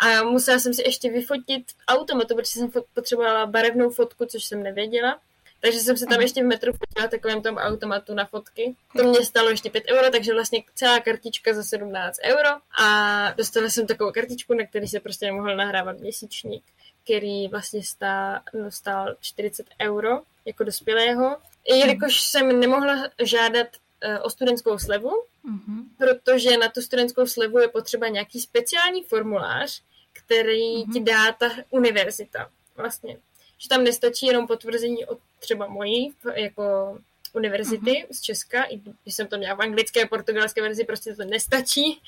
A musela jsem si ještě vyfotit automatu, protože jsem potřebovala barevnou fotku, což jsem nevěděla. Takže jsem se tam ještě v metru fotila takovém tom automatu na fotky. To mě stalo ještě 5 euro, takže vlastně celá kartička za 17 euro. A dostala jsem takovou kartičku, na který se prostě nemohl nahrávat měsíčník, který vlastně stál, no, stál 40 euro jako dospělého. I jelikož jsem nemohla žádat o studentskou slevu, mm-hmm. protože na tu studentskou slevu je potřeba nějaký speciální formulář, který mm-hmm. ti dá ta univerzita. Vlastně že tam nestačí jenom potvrzení od třeba mojí jako univerzity uh-huh. z Česka, i když jsem to měla v anglické a portugalské verzi, prostě to nestačí.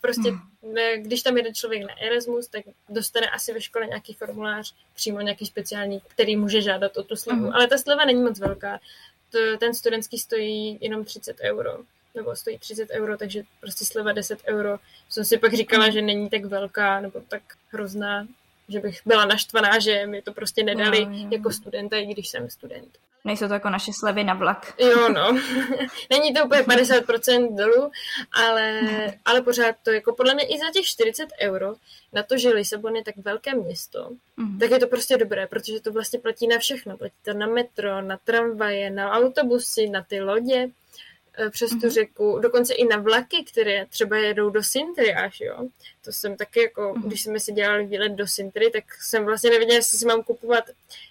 Prostě uh-huh. když tam jede člověk na Erasmus, tak dostane asi ve škole nějaký formulář, přímo nějaký speciální, který může žádat o tu slevu. Uh-huh. Ale ta sleva není moc velká. Ten studentský stojí jenom 30 euro nebo stojí 30 euro, takže prostě sleva 10 euro. Jsem si pak říkala, že není tak velká nebo tak hrozná, že bych byla naštvaná, že mi to prostě nedali no, jo. jako studenta, i když jsem student. Nejsou to jako naše slevy na vlak. Jo, no. Není to úplně 50% dolů, ale, ale pořád to jako podle mě i za těch 40 euro, na to, že Lisabon je tak velké město, mm. tak je to prostě dobré, protože to vlastně platí na všechno. Platí to na metro, na tramvaje, na autobusy, na ty lodě. Eh, přes tu mm-hmm. řeku, dokonce i na vlaky, které třeba jedou do Sintry až, jo. To jsem taky jako, mm-hmm. když jsme si dělali výlet do Sintry, tak jsem vlastně nevěděla, jestli si mám kupovat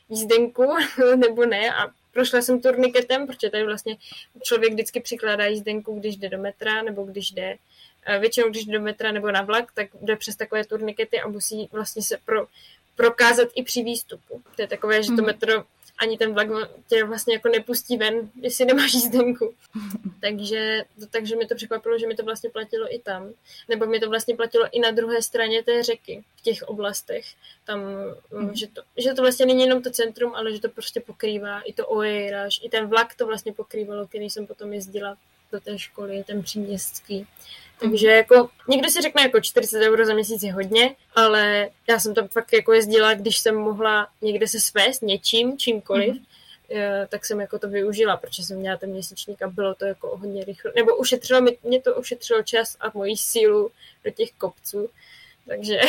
jízdenku nebo ne a prošla jsem turniketem, protože tady vlastně člověk vždycky přikládá jízdenku, když jde do metra nebo když jde eh, většinou když jde do metra nebo na vlak, tak jde přes takové turnikety a musí vlastně se pro, prokázat i při výstupu. To je takové, že to mhm. metro ani ten vlak tě vlastně jako nepustí ven, jestli nemáš jízdenku. takže, takže mi to překvapilo, že mi to vlastně platilo i tam. Nebo mi to vlastně platilo i na druhé straně té řeky, v těch oblastech. Tam, mm. že, to, že to vlastně není jenom to centrum, ale že to prostě pokrývá i to Oeiras, i ten vlak to vlastně pokrývalo, který jsem potom jezdila do té školy, ten příměstský. Takže jako někdo si řekne jako 40 euro za měsíc je hodně, ale já jsem tam fakt jako jezdila, když jsem mohla někde se svést něčím, čímkoliv, mm-hmm. tak jsem jako to využila, protože jsem měla ten měsíčník a bylo to jako hodně rychle. Nebo ušetřilo mi, mě to ušetřilo čas a moji sílu do těch kopců. Takže...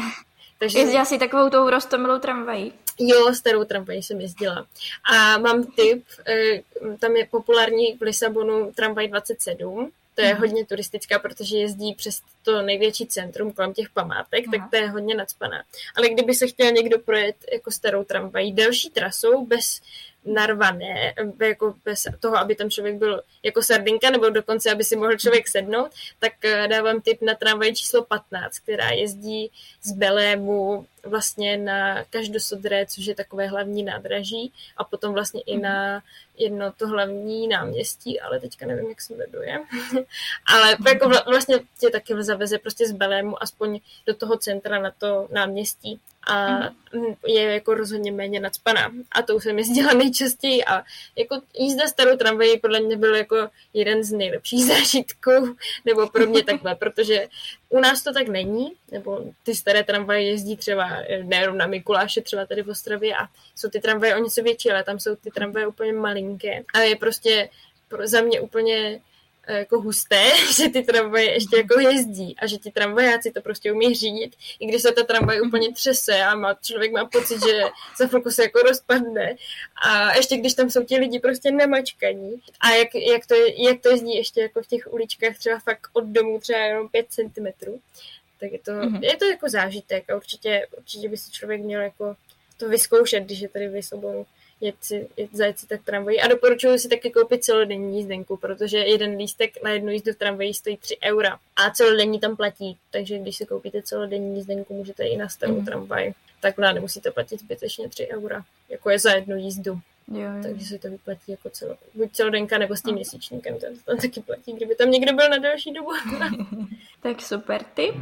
takže... Jezdila jsi takovou tou rostomilou tramvají? Jo, starou tramvaj jsem jezdila. A mám tip, eh, tam je populární v Lisabonu tramvaj 27, to je mhm. hodně turistická, protože jezdí přes to největší centrum kolem těch památek, Aha. tak to je hodně nadspaná. Ale kdyby se chtěl někdo projet jako starou tramvají delší trasou bez narvané, jako bez toho, aby tam člověk byl jako sardinka, nebo dokonce, aby si mohl člověk sednout, tak eh, dávám tip na tramvaj číslo 15, která jezdí z Belému vlastně na Každosodré, což je takové hlavní nádraží, a potom vlastně i na jedno to hlavní náměstí, ale teďka nevím, jak se jmenuje. ale jako vlastně tě taky zaveze prostě z Belému aspoň do toho centra na to náměstí a mm. je jako rozhodně méně nadspaná. A to už jsem jezdila nejčastěji a jako jízda starou tramvají podle mě byl jako jeden z nejlepších zážitků, nebo pro mě takhle, protože u nás to tak není, nebo ty staré tramvaje jezdí třeba nejenom na Mikuláše, třeba tady v Ostravě a jsou ty tramvaje o něco větší, ale tam jsou ty tramvaje úplně malinké a je prostě pro, za mě úplně Eh, jako husté, že ty tramvaje ještě jako jezdí a že ti tramvajáci to prostě umí řídit, i když se ta tramvaj mhm. úplně třese a má, člověk má pocit, že za chvilku se jako rozpadne a ještě když tam jsou ti lidi prostě nemačkaní a jak, jak, to, jak to jezdí ještě jako v těch uličkách třeba fakt od domu třeba jenom 5 cm, tak je to, mm-hmm. je to jako zážitek a určitě, určitě by si člověk měl jako to vyzkoušet, když je tady v jet si, jet, zajet si tak tramvají. A doporučuji si taky koupit celodenní jízdenku, protože jeden lístek na jednu jízdu v tramvaji stojí 3 eura a celodenní tam platí. Takže když si koupíte celodenní jízdenku, můžete i na starou mm. tramvaj. Takhle nemusíte platit zbytečně 3 eura, jako je za jednu jízdu. Jo, jo. Takže se to vyplatí jako celo, buď celodenka nebo s tím měsíčníkem, to tam taky platí, kdyby tam někdo byl na další dobu. tak super tip.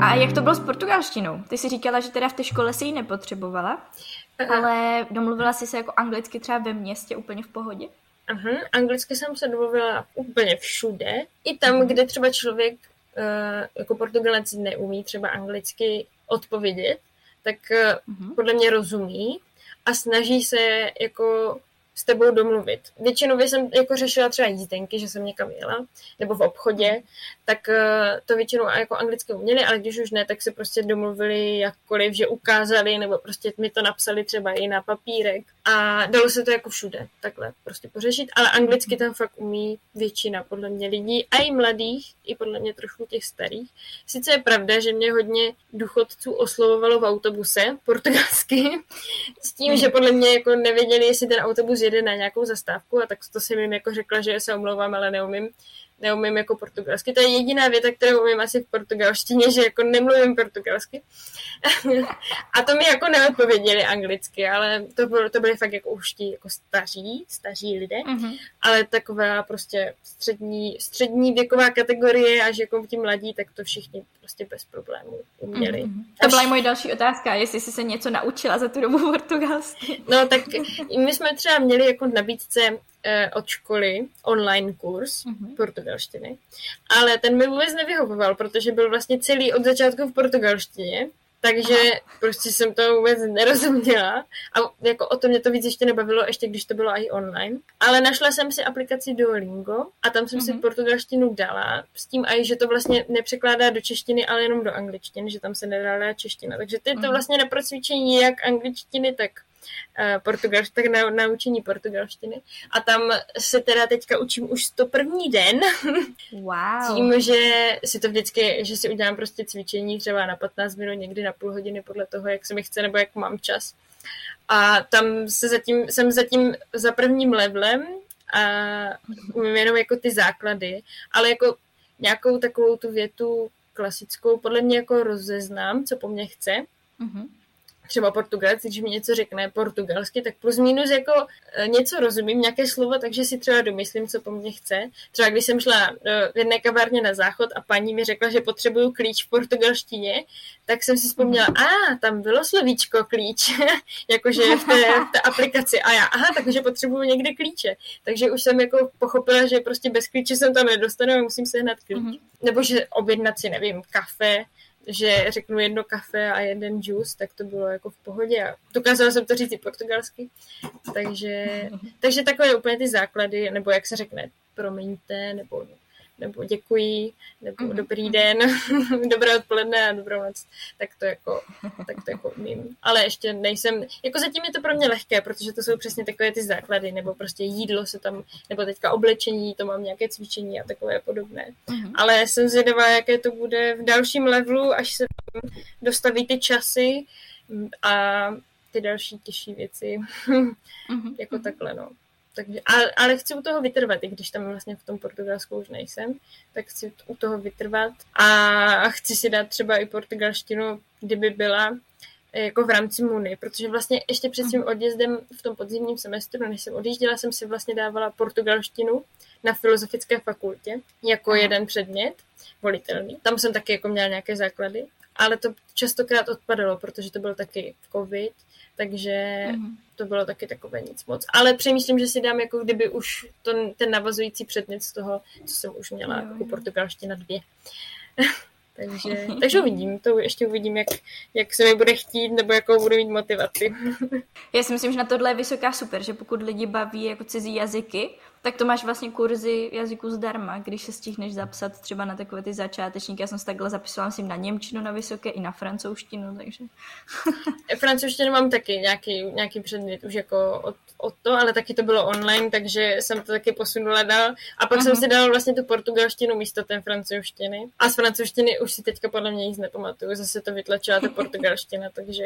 A jak to bylo s portugalštinou? Ty jsi říkala, že teda v té škole si ji nepotřebovala, Aha. ale domluvila jsi se jako anglicky třeba ve městě úplně v pohodě? Aha, anglicky jsem se domluvila úplně všude. I tam, mm. kde třeba člověk uh, jako Portugalec neumí třeba anglicky odpovědět, tak uh, podle mě rozumí a snaží se jako s tebou domluvit. Většinou jsem jako řešila třeba jízdenky, že jsem někam jela, nebo v obchodě, tak eh, to většinou jako anglicky uměli, ale když už ne, tak se prostě domluvili jakkoliv, že ukázali, nebo prostě mi to napsali třeba i na papírek. A dalo se to jako všude, takhle prostě pořešit, ale anglicky tam fakt umí většina podle mě lidí, a i mladých, i podle mě trošku těch starých. Sice je pravda, že mě hodně důchodců oslovovalo v autobuse portugalsky, s tím, že podle mě jako nevěděli, jestli ten autobus jede na nějakou zastávku a tak to jsem jim jako řekla, že se omlouvám, ale neumím neumím jako portugalsky. To je jediná věta, kterou umím asi v portugalštině, že jako nemluvím portugalsky. a to mi jako neodpověděli anglicky, ale to, bylo, to byly fakt jako už ti jako staří, staří lidé, mm-hmm. ale taková prostě střední, střední věková kategorie, až jako ti mladí, tak to všichni prostě bez problémů uměli. Mm-hmm. To byla i moje další otázka, jestli jsi se něco naučila za tu dobu portugalsky. no tak my jsme třeba měli jako nabídce od školy online kurz mm-hmm. portugalštiny, ale ten mi vůbec nevyhovoval, protože byl vlastně celý od začátku v portugalštině takže Aha. prostě jsem to vůbec nerozuměla a jako o to mě to víc ještě nebavilo, ještě když to bylo i online. Ale našla jsem si aplikaci Duolingo a tam jsem mm-hmm. si mhm. portugalštinu dala s tím i, že to vlastně nepřekládá do češtiny, ale jenom do angličtiny, že tam se nedá čeština. Takže ty mm-hmm. to mhm. vlastně na procvičení jak angličtiny, tak portugalštiny, tak na naučení portugalštiny. A tam se teda teďka učím už to první den. Wow. Tím, že si to vždycky, že si udělám prostě cvičení třeba na 15 minut, někdy na půl hodiny podle toho, jak se mi chce nebo jak mám čas. A tam se zatím, jsem zatím za prvním levelem a umím jenom jako ty základy, ale jako nějakou takovou tu větu klasickou podle mě jako rozeznám, co po mně chce. Mm-hmm třeba portugalci, když mi něco řekne portugalsky, tak plus minus jako e, něco rozumím, nějaké slovo, takže si třeba domyslím, co po mně chce. Třeba když jsem šla v jedné kavárně na záchod a paní mi řekla, že potřebuju klíč v portugalštině, tak jsem si vzpomněla, a ah, tam bylo slovíčko klíč, jakože v té, v té aplikaci. A já, aha, takže potřebuju někde klíče. Takže už jsem jako pochopila, že prostě bez klíče jsem tam nedostanu a musím sehnat klíč. Mm-hmm. Nebo že objednat si, nevím, kafe, že řeknu jedno kafe a jeden juice, tak to bylo jako v pohodě a dokázala jsem to říct i portugalsky. Takže, takže takové úplně ty základy, nebo jak se řekne, promiňte, nebo nebo děkuji, nebo mm-hmm. dobrý den, dobré odpoledne a dobrou noc, tak to jako, tak to jako umím. Ale ještě nejsem, jako zatím je to pro mě lehké, protože to jsou přesně takové ty základy, nebo prostě jídlo se tam, nebo teďka oblečení, to mám nějaké cvičení a takové podobné. Mm-hmm. Ale jsem zvědavá, jaké to bude v dalším levelu, až se tam dostaví ty časy a ty další těžší věci, mm-hmm. jako takhle, no. Takže, ale, ale chci u toho vytrvat, i když tam vlastně v tom Portugalsku už nejsem, tak chci u toho vytrvat. A chci si dát třeba i portugalštinu, kdyby byla eh, jako v rámci Muny, protože vlastně ještě před svým odjezdem v tom podzimním semestru, než jsem odjížděla, jsem si vlastně dávala portugalštinu na filozofické fakultě jako Aha. jeden předmět volitelný. Tam jsem taky jako měla nějaké základy, ale to častokrát odpadalo, protože to byl taky covid, takže mm-hmm. to bylo taky takové nic moc. Ale přemýšlím, že si dám jako kdyby už to, ten navazující předmět z toho, co jsem už měla jo, jako portugalština dvě. takže, takže uvidím, to ještě uvidím, jak, jak se mi bude chtít, nebo jakou budu mít motivaci. Já si myslím, že na tohle je vysoká super, že pokud lidi baví jako cizí jazyky, tak to máš vlastně kurzy jazyku zdarma, když se stihneš zapsat třeba na takové ty začátečníky. Já jsem se takhle zapisovala si na Němčinu na vysoké i na francouzštinu, takže... francouzštinu mám taky nějaký, nějaký předmět už jako od, od to, ale taky to bylo online, takže jsem to taky posunula dál. A pak uh-huh. jsem mhm. si dala vlastně tu portugalštinu místo té francouzštiny. A z francouzštiny už si teďka podle mě nic nepamatuju, zase to vytlačila ta portugalština, takže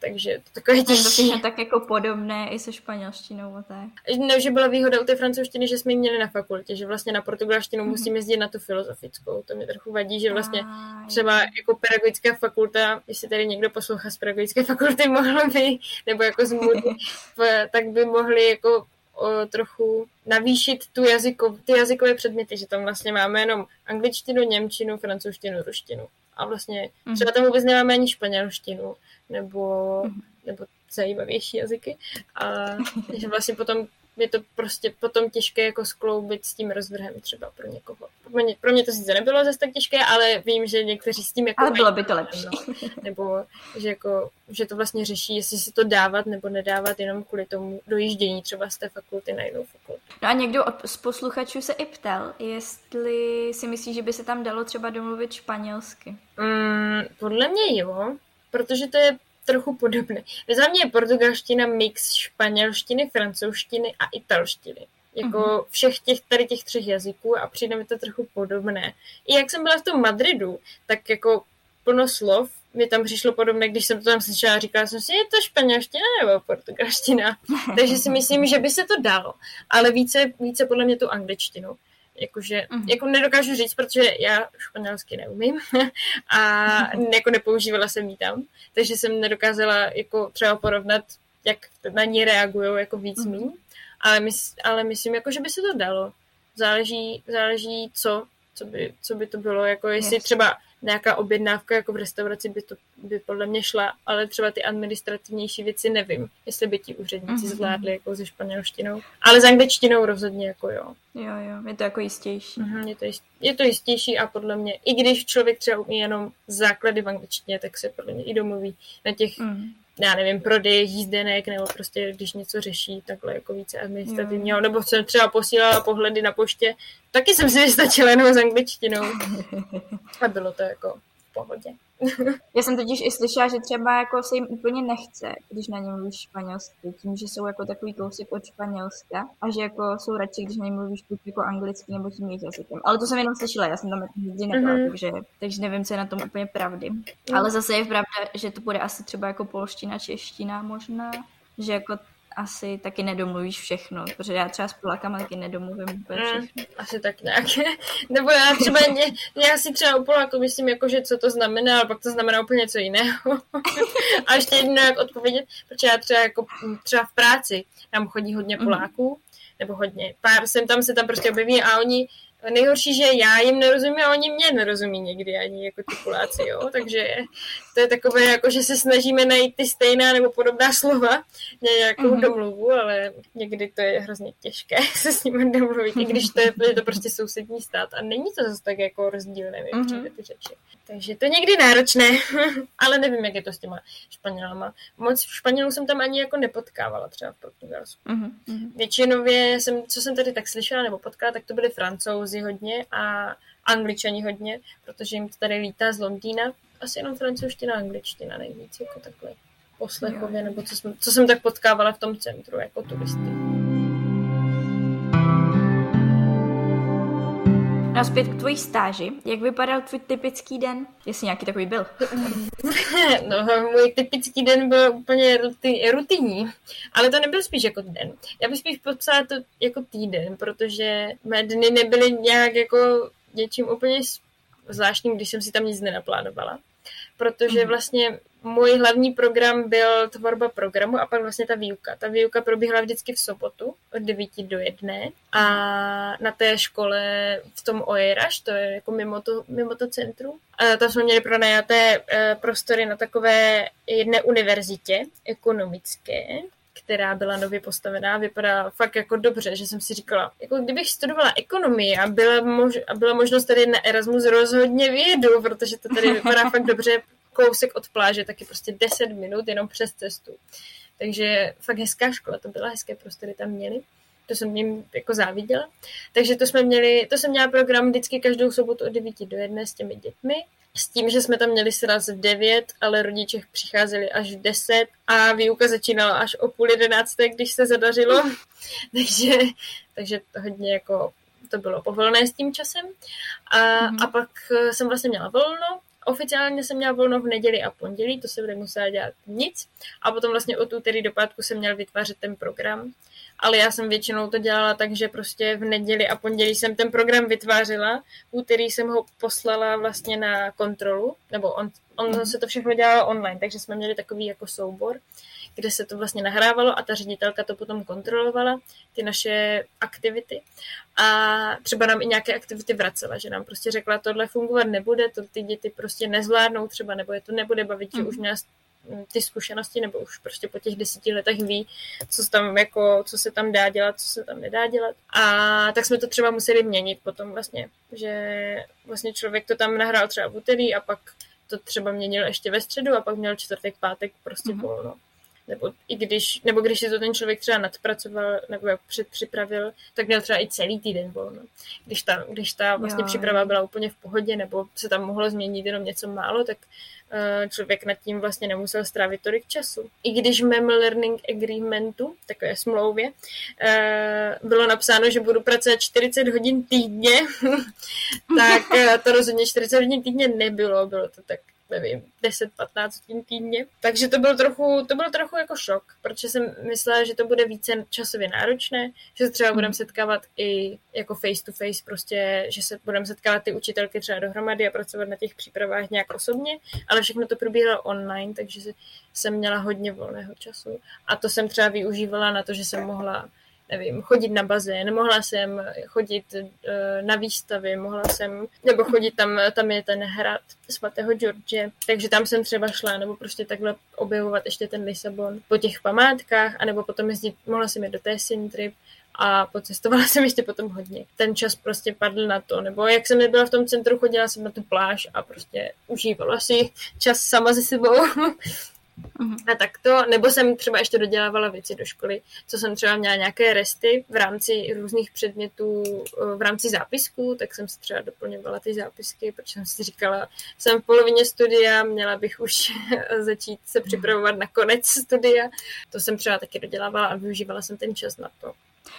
takže to takové těžší. To tak jako podobné i se španělštinou a tak. No, že byla výhoda u té francouzštiny, že jsme ji měli na fakultě, že vlastně na portugalštinu mm-hmm. musím jezdit na tu filozofickou. To mě trochu vadí, že vlastně a, třeba jako pedagogická fakulta, jestli tady někdo poslouchá z pedagogické fakulty, mohl by, nebo jako z můdy, tak by mohli jako o, trochu navýšit tu jazyko, ty jazykové předměty, že tam vlastně máme jenom angličtinu, němčinu, francouzštinu, ruštinu. A vlastně mm-hmm. třeba tam vůbec nemáme ani španělštinu nebo, mm-hmm. nebo zajímavější jazyky. A že vlastně potom je to prostě potom těžké jako skloubit s tím rozvrhem třeba pro někoho. Pro mě, pro mě to sice nebylo zase tak těžké, ale vím, že někteří s tím jako... Ale bylo by to lepší. No. Nebo že, jako, že to vlastně řeší, jestli si to dávat nebo nedávat jenom kvůli tomu dojíždění třeba z té fakulty na jinou fakultu. No a někdo od, z posluchačů se i ptal, jestli si myslí, že by se tam dalo třeba domluvit španělsky. Mm, podle mě jo, protože to je trochu podobné. Za mě je portugalština mix španělštiny, francouzštiny a italštiny. Jako mm-hmm. všech těch, tady těch třech jazyků a přijde mi to trochu podobné. I jak jsem byla v tom Madridu, tak jako plno slov mi tam přišlo podobné, když jsem to tam slyšela, říkala jsem si, je to španělština nebo portugalština. Takže si myslím, že by se to dalo, ale více, více podle mě tu angličtinu. Jakože, mm-hmm. jako nedokážu říct, protože já španělsky neumím a jako nepoužívala jsem ji tam, takže jsem nedokázala jako třeba porovnat, jak na ní reagují jako víc mm-hmm. míň, ale, mys, ale myslím, jako, že by se to dalo. Záleží, záleží co, co by, co by to bylo, jako jestli yes. třeba nějaká objednávka jako v restauraci by to by podle mě šla, ale třeba ty administrativnější věci nevím, jestli by ti úředníci mm-hmm. zvládli jako se španělštinou. Ale s angličtinou rozhodně jako jo. Jo, jo, je to jako jistější. Mm-hmm, je, to jist, je to jistější a podle mě, i když člověk třeba umí jenom základy v angličtině, tak se podle mě i domluví na těch mm já nevím, prodej jízdenek, nebo prostě když něco řeší takhle jako více administrativního, nebo jsem třeba posílala pohledy na poště, taky jsem si vystačila jenom s angličtinou. A bylo to jako pohodě. Já jsem totiž i slyšela, že třeba jako se jim úplně nechce, když na ně mluvíš španělsky, tím, že jsou jako takový kousek od Španělska a že jako jsou radši, když na ně mluvíš buď jako anglicky nebo tím jejich jazykem. Ale to jsem jenom slyšela, já jsem tam jako nikdy nebyla, mm-hmm. takže, takže nevím, co je na tom úplně pravdy. Mm. Ale zase je pravda, že to bude asi třeba jako polština, čeština možná, že jako asi taky nedomluvíš všechno, protože já třeba s Polákama taky nedomluvím úplně mm, všechno. Mm, asi tak nějak. Nebo já třeba, ně, já si třeba u Poláku myslím, jako, že co to znamená, ale pak to znamená úplně něco jiného. a ještě jedno, jak odpovědět, protože já třeba, jako, třeba v práci, tam chodí hodně mhm. Poláků, mm. nebo hodně, pár sem tam se tam prostě objeví a oni nejhorší, že já jim nerozumím a oni mě nerozumí někdy ani jako ty Poláci, jo, takže to je takové, jako že se snažíme najít ty stejná nebo podobná slova, nějakou mm-hmm. domluvu, ale někdy to je hrozně těžké se s nimi domluvit, i když to je, je to prostě sousední stát a není to zase tak jako rozdílné mm-hmm. ty řeči. Takže to je někdy náročné, ale nevím, jak je to s těma Španělama. Moc Španělů jsem tam ani jako nepotkávala třeba v Portugalsku. Mm-hmm. Většinově jsem, co jsem tady tak slyšela nebo potkala, tak to byly francouzi hodně a angličani hodně, protože jim to tady lítá z Londýna. Asi jenom francouzština a angličtina nejvíc, jako takhle poslechově, nebo co jsem, co jsem tak potkávala v tom centru jako turisty. No a zpět k tvojí stáži. Jak vypadal tvůj typický den? Jestli nějaký takový byl. no, můj typický den byl úplně ruti, rutinní, ale to nebyl spíš jako den. Já bych spíš popsala to jako týden, protože mé dny nebyly nějak jako něčím úplně zvláštním, když jsem si tam nic nenaplánovala. Protože mhm. vlastně můj hlavní program byl tvorba programu a pak vlastně ta výuka. Ta výuka probíhala vždycky v sobotu od 9 do 1 a na té škole v tom Oeraš, to je jako mimo to, mimo to centrum. A tam jsme měli pronajaté eh, prostory na takové jedné univerzitě ekonomické, která byla nově postavená, vypadá fakt jako dobře, že jsem si říkala, jako kdybych studovala ekonomii a byla, mož, a byla možnost tady na Erasmus rozhodně vědu, protože to tady vypadá fakt dobře, kousek od pláže, taky prostě 10 minut jenom přes cestu. Takže fakt hezká škola, to byla hezké prostory tam měli. To jsem jim jako záviděla. Takže to jsme měli, to jsem měla program vždycky každou sobotu od 9 do 1 s těmi dětmi. S tím, že jsme tam měli sraz v 9, ale rodiče přicházeli až v 10 a výuka začínala až o půl jedenácté, když se zadařilo. takže, takže to hodně jako to bylo povolené s tím časem. A, mm-hmm. a pak jsem vlastně měla volno Oficiálně jsem měla volno v neděli a pondělí, to se bude musela dělat nic. A potom vlastně od úterý do pátku jsem měla vytvářet ten program. Ale já jsem většinou to dělala tak, že prostě v neděli a pondělí jsem ten program vytvářela. V úterý jsem ho poslala vlastně na kontrolu, nebo on, on se to všechno dělalo online, takže jsme měli takový jako soubor kde se to vlastně nahrávalo a ta ředitelka to potom kontrolovala, ty naše aktivity. A třeba nám i nějaké aktivity vracela, že nám prostě řekla, tohle fungovat nebude, to ty děti prostě nezvládnou třeba, nebo je to nebude bavit, že mm. už měla ty zkušenosti, nebo už prostě po těch deseti letech ví, co se tam, jako, co se tam dá dělat, co se tam nedá dělat. A tak jsme to třeba museli měnit potom vlastně, že vlastně člověk to tam nahrál třeba v úterý a pak to třeba měnil ještě ve středu a pak měl čtvrtek, pátek prostě mm-hmm. volno nebo i když, nebo když si to ten člověk třeba nadpracoval nebo předpřipravil, tak měl třeba i celý týden volno. Když ta, když ta vlastně jo, příprava byla úplně v pohodě, nebo se tam mohlo změnit jenom něco málo, tak uh, člověk nad tím vlastně nemusel strávit tolik času. I když v mém learning agreementu, takové smlouvě, uh, bylo napsáno, že budu pracovat 40 hodin týdně, tak uh, to rozhodně 40 hodin týdně nebylo, bylo to tak nevím, 10-15 hodin týdně. Takže to byl trochu, to byl trochu jako šok, protože jsem myslela, že to bude více časově náročné, že se třeba budeme hmm. setkávat i jako face to face, prostě, že se budeme setkávat ty učitelky třeba dohromady a pracovat na těch přípravách nějak osobně, ale všechno to probíhalo online, takže jsem měla hodně volného času. A to jsem třeba využívala na to, že jsem mohla nevím, chodit na bazén, mohla jsem chodit uh, na výstavy, mohla jsem, nebo chodit tam, tam je ten hrad svatého George, takže tam jsem třeba šla, nebo prostě takhle objevovat ještě ten Lisabon po těch památkách, anebo potom jezdit, mohla jsem jít do té trip, a pocestovala jsem ještě potom hodně. Ten čas prostě padl na to, nebo jak jsem nebyla v tom centru, chodila jsem na tu pláž a prostě užívala si čas sama se sebou. A tak to, nebo jsem třeba ještě dodělávala věci do školy, co jsem třeba měla nějaké resty v rámci různých předmětů, eh, v rámci zápisků, tak jsem si třeba doplňovala ty zápisky, protože jsem si říkala, jsem v polovině studia, měla bych už začít se připravovat na konec studia. To jsem třeba taky dodělávala a využívala jsem ten čas na to.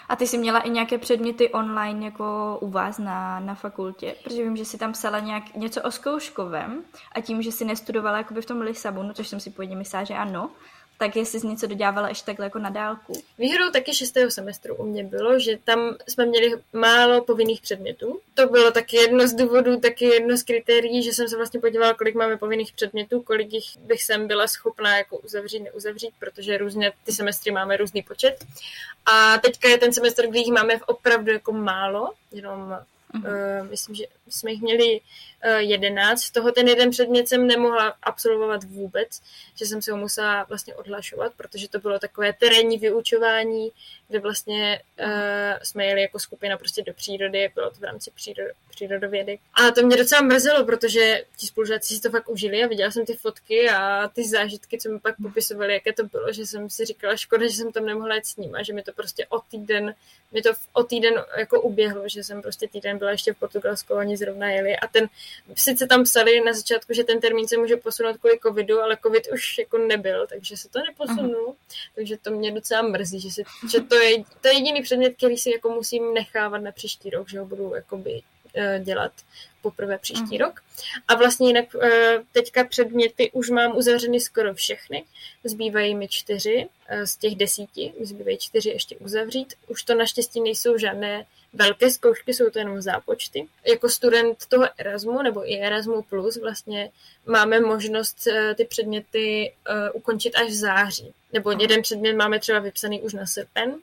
A ty jsi měla i nějaké předměty online jako u vás na, na fakultě? Protože vím, že jsi tam psala nějak, něco o zkouškovém a tím, že jsi nestudovala jakoby v tom Lisabonu, což jsem si původně myslela, že ano, tak jestli jsi něco dodělávala ještě takhle jako na dálku. Výhodou taky šestého semestru u mě bylo, že tam jsme měli málo povinných předmětů. To bylo taky jedno z důvodů, taky jedno z kritérií, že jsem se vlastně podívala, kolik máme povinných předmětů, kolik jich bych jsem byla schopná jako uzavřít, neuzavřít, protože různě ty semestry máme různý počet. A teďka je ten semestr, kdy jich máme opravdu jako málo, jenom Uh-huh. Uh, myslím, že jsme jich měli uh, 11. Z toho ten jeden předmět jsem nemohla absolvovat vůbec, že jsem se ho musela vlastně odhlašovat, protože to bylo takové terénní vyučování, kde vlastně uh, jsme jeli jako skupina prostě do přírody, bylo to v rámci přírod, přírodovědy. A to mě docela mrzelo, protože ti spolužáci si to fakt užili a viděla jsem ty fotky a ty zážitky, co mi pak popisovali, jaké to bylo, že jsem si říkala, škoda, že jsem tam nemohla jít s ním a že mi to prostě o týden, mi to o týden jako uběhlo, že jsem prostě týden byla ještě v Portugalsku, oni zrovna jeli. A ten, sice tam psali na začátku, že ten termín se může posunout kvůli covidu, ale covid už jako nebyl, takže se to neposunulo, takže to mě docela mrzí, že, si, že to je, to je jediný předmět, který si jako musím nechávat na příští rok, že ho budu jakoby Eh, dělat poprvé příští mm. rok. A vlastně jinak eh, teďka předměty už mám uzavřeny skoro všechny. Zbývají mi čtyři eh, z těch desíti, zbývají čtyři ještě uzavřít. Už to naštěstí nejsou žádné velké zkoušky, jsou to jenom zápočty. Jako student toho Erasmu nebo i Erasmu Plus vlastně máme možnost ty předměty ukončit až v září. Nebo jeden předmět máme třeba vypsaný už na srpen,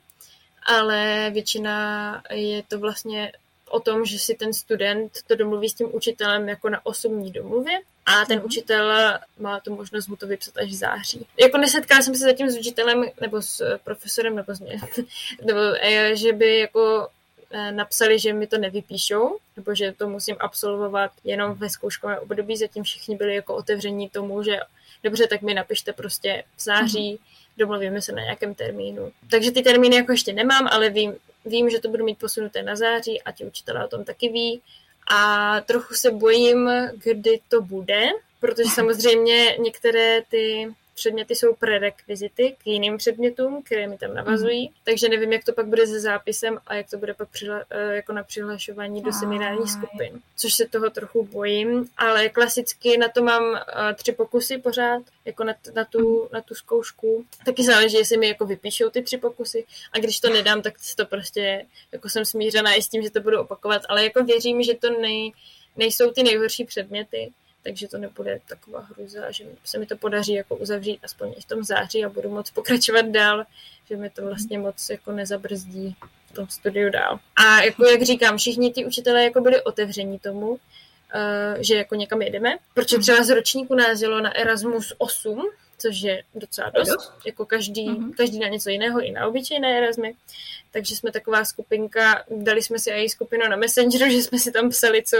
ale většina je to vlastně o tom, že si ten student to domluví s tím učitelem jako na osobní domluvě a ten mm-hmm. učitel má tu možnost mu to vypsat až v září. Jako nesetkala jsem se zatím s učitelem nebo s profesorem nebo s mě, nebo eh, že by jako eh, napsali, že mi to nevypíšou, nebo že to musím absolvovat jenom ve zkouškovém období, zatím všichni byli jako otevření tomu, že dobře, tak mi napište prostě v září, mm-hmm. domluvíme se na nějakém termínu. Takže ty termíny jako ještě nemám, ale vím, Vím, že to budu mít posunuté na září a ti učitelé o tom taky ví. A trochu se bojím, kdy to bude, protože samozřejmě některé ty předměty jsou prerekvizity k jiným předmětům, které mi tam navazují, mm. takže nevím, jak to pak bude se zápisem a jak to bude pak přihla, eh, jako na přihlašování do seminárních skupin, což se toho trochu bojím, ale klasicky na to mám eh, tři pokusy pořád, jako na, na, tu, mhm. na tu zkoušku. Taky záleží, jestli mi jako vypíšou ty tři pokusy a když to nedám, tak to prostě jako jsem smířená i s tím, že to budu opakovat, ale jako věřím, že to nej, nejsou ty nejhorší předměty, takže to nebude taková hruza, že se mi to podaří jako uzavřít aspoň v tom září a budu moc pokračovat dál, že mi to vlastně moc jako nezabrzdí v tom studiu dál. A jako jak říkám, všichni ty učitelé jako byli otevření tomu, uh, že jako někam jedeme, protože třeba z ročníku nás jelo na Erasmus 8, což je docela dost, jako každý, mm-hmm. každý na něco jiného, i na obyčejné Erasmy. Takže jsme taková skupinka, dali jsme si i skupinu na Messengeru, že jsme si tam psali, co,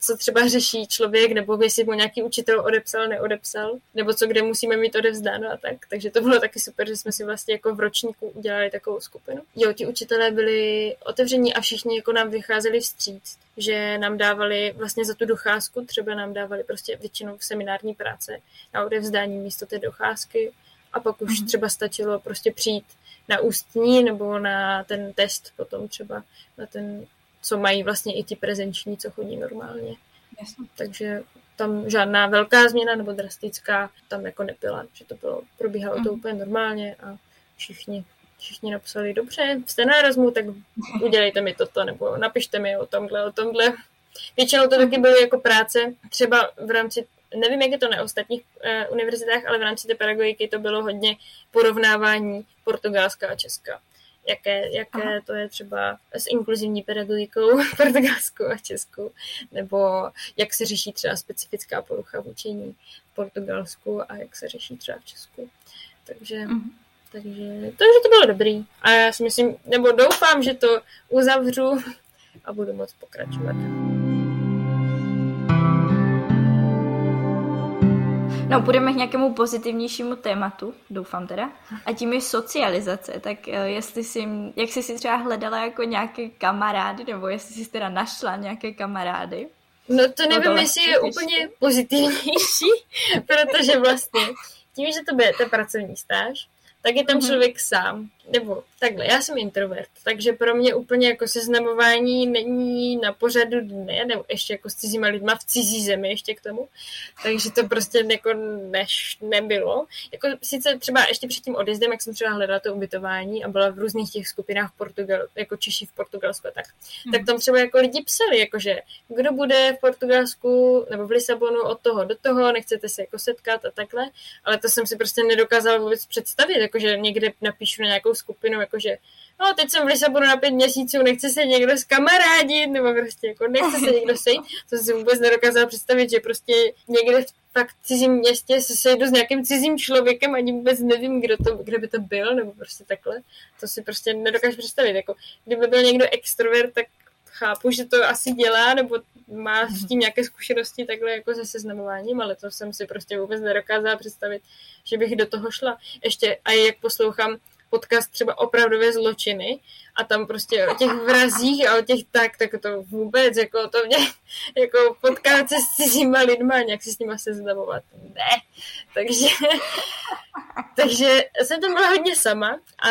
co třeba řeší člověk, nebo jestli mu nějaký učitel odepsal, neodepsal, nebo co kde musíme mít odevzdáno a tak. Takže to bylo taky super, že jsme si vlastně jako v ročníku udělali takovou skupinu. Jo, ti učitelé byli otevření a všichni jako nám vycházeli vstříc že nám dávali vlastně za tu docházku, třeba nám dávali prostě většinou seminární práce na odevzdání místo té docházky a pak už mm-hmm. třeba stačilo prostě přijít na ústní nebo na ten test potom třeba, na ten, co mají vlastně i ti prezenční, co chodí normálně. Jasně. Takže tam žádná velká změna nebo drastická tam jako nebyla, že to bylo, probíhalo mm-hmm. to mhm. úplně normálně a všichni všichni napsali, dobře, jste na Erasmu, tak udělejte mi toto, nebo napište mi o tomhle, o tomhle. Většinou to taky byly jako práce, třeba v rámci, nevím, jak je to na ostatních uh, univerzitách, ale v rámci té pedagogiky to bylo hodně porovnávání Portugalska a Česka. Jaké, jaké to je třeba s inkluzivní pedagogikou v Portugalsku a Česku, nebo jak se řeší třeba specifická porucha v učení v Portugalsku a jak se řeší třeba v Česku. Takže mm-hmm. Takže, takže to bylo dobrý. A já si myslím, nebo doufám, že to uzavřu a budu moc pokračovat. No, půjdeme k nějakému pozitivnějšímu tématu, doufám teda. A tím je socializace. Tak eh, jestli jsi, jak jsi si třeba hledala jako nějaké kamarády, nebo jestli jsi teda našla nějaké kamarády? No to nevím, no jestli je úplně pozitivnější, protože vlastně tím, že to bude ta pracovní stáž, tak je tam mm-hmm. člověk sám. Nebo takhle, já jsem introvert, takže pro mě úplně jako seznamování není na pořadu dne, nebo ještě jako s cizíma lidma v cizí zemi ještě k tomu. Takže to prostě jako než nebylo. Jako sice třeba ještě před tím odjezdem, jak jsem třeba hledala to ubytování a byla v různých těch skupinách v Portugal, jako Češi v Portugalsku a tak, mm. tak tam třeba jako lidi psali, jakože kdo bude v Portugalsku nebo v Lisabonu od toho do toho, nechcete se jako setkat a takhle, ale to jsem si prostě nedokázala vůbec představit, jakože někde napíšu na nějakou skupinu, jakože no teď jsem v Lisabonu na pět měsíců, nechce se někdo skamarádit, nebo prostě jako nechce se někdo sejít, to si vůbec nedokázala představit, že prostě někde v fakt cizím městě se sejdu s nějakým cizím člověkem, ani vůbec nevím, kdo, to, kdo by to byl, nebo prostě takhle. To si prostě nedokážu představit. Jako, kdyby byl někdo extrovert, tak chápu, že to asi dělá, nebo má s tím nějaké zkušenosti takhle jako se seznamováním, ale to jsem si prostě vůbec nedokázala představit, že bych do toho šla. Ještě a jak poslouchám podcast třeba opravdové zločiny a tam prostě o těch vrazích a o těch tak, tak to vůbec, jako to mě, jako potkat se s cizíma lidma a nějak si s nima seznamovat. Ne. Takže, takže jsem tam byla hodně sama, a,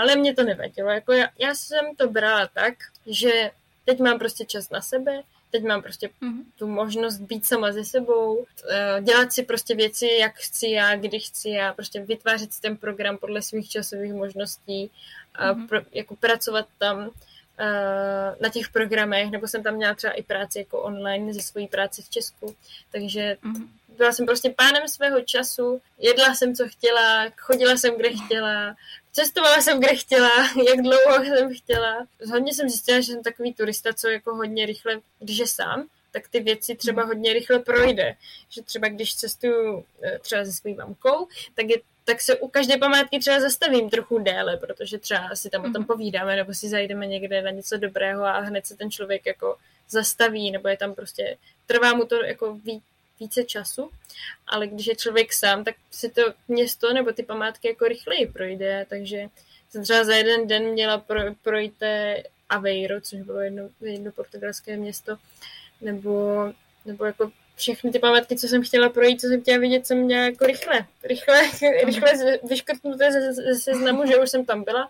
ale mě to nevadilo. Jako já, já jsem to brala tak, že teď mám prostě čas na sebe, teď mám prostě mm-hmm. tu možnost být sama ze sebou, eh, dělat si prostě věci, jak chci já, kdy chci já, prostě vytvářet si ten program podle svých časových možností, a mm-hmm. pro, jako pracovat tam eh, na těch programech, nebo jsem tam měla třeba i práci jako online ze svojí práce v Česku, takže mm-hmm. Byla jsem prostě pánem svého času, jedla jsem, co chtěla, chodila jsem, kde chtěla, Cestovala jsem, kde chtěla, jak dlouho jsem chtěla. Hodně jsem zjistila, že jsem takový turista, co jako hodně rychle, když je sám, tak ty věci třeba mhm. hodně rychle projde. Že třeba když cestuju eh, třeba se svou mamkou, tak je tak se u každé památky třeba zastavím trochu déle, protože třeba si tam o tom mhm. povídáme, nebo si zajdeme někde na něco dobrého a hned se ten člověk jako zastaví, nebo je tam prostě, trvá mu to jako víc, více času, ale když je člověk sám, tak si to město nebo ty památky jako rychleji projde, takže jsem třeba za jeden den měla pro, projít Aveiro, což bylo jedno, jedno portugalské město, nebo, nebo jako všechny ty památky, co jsem chtěla projít, co jsem chtěla vidět, jsem měla jako rychle, rychle, rychle vyškrtnuté ze, ze seznamu, že už jsem tam byla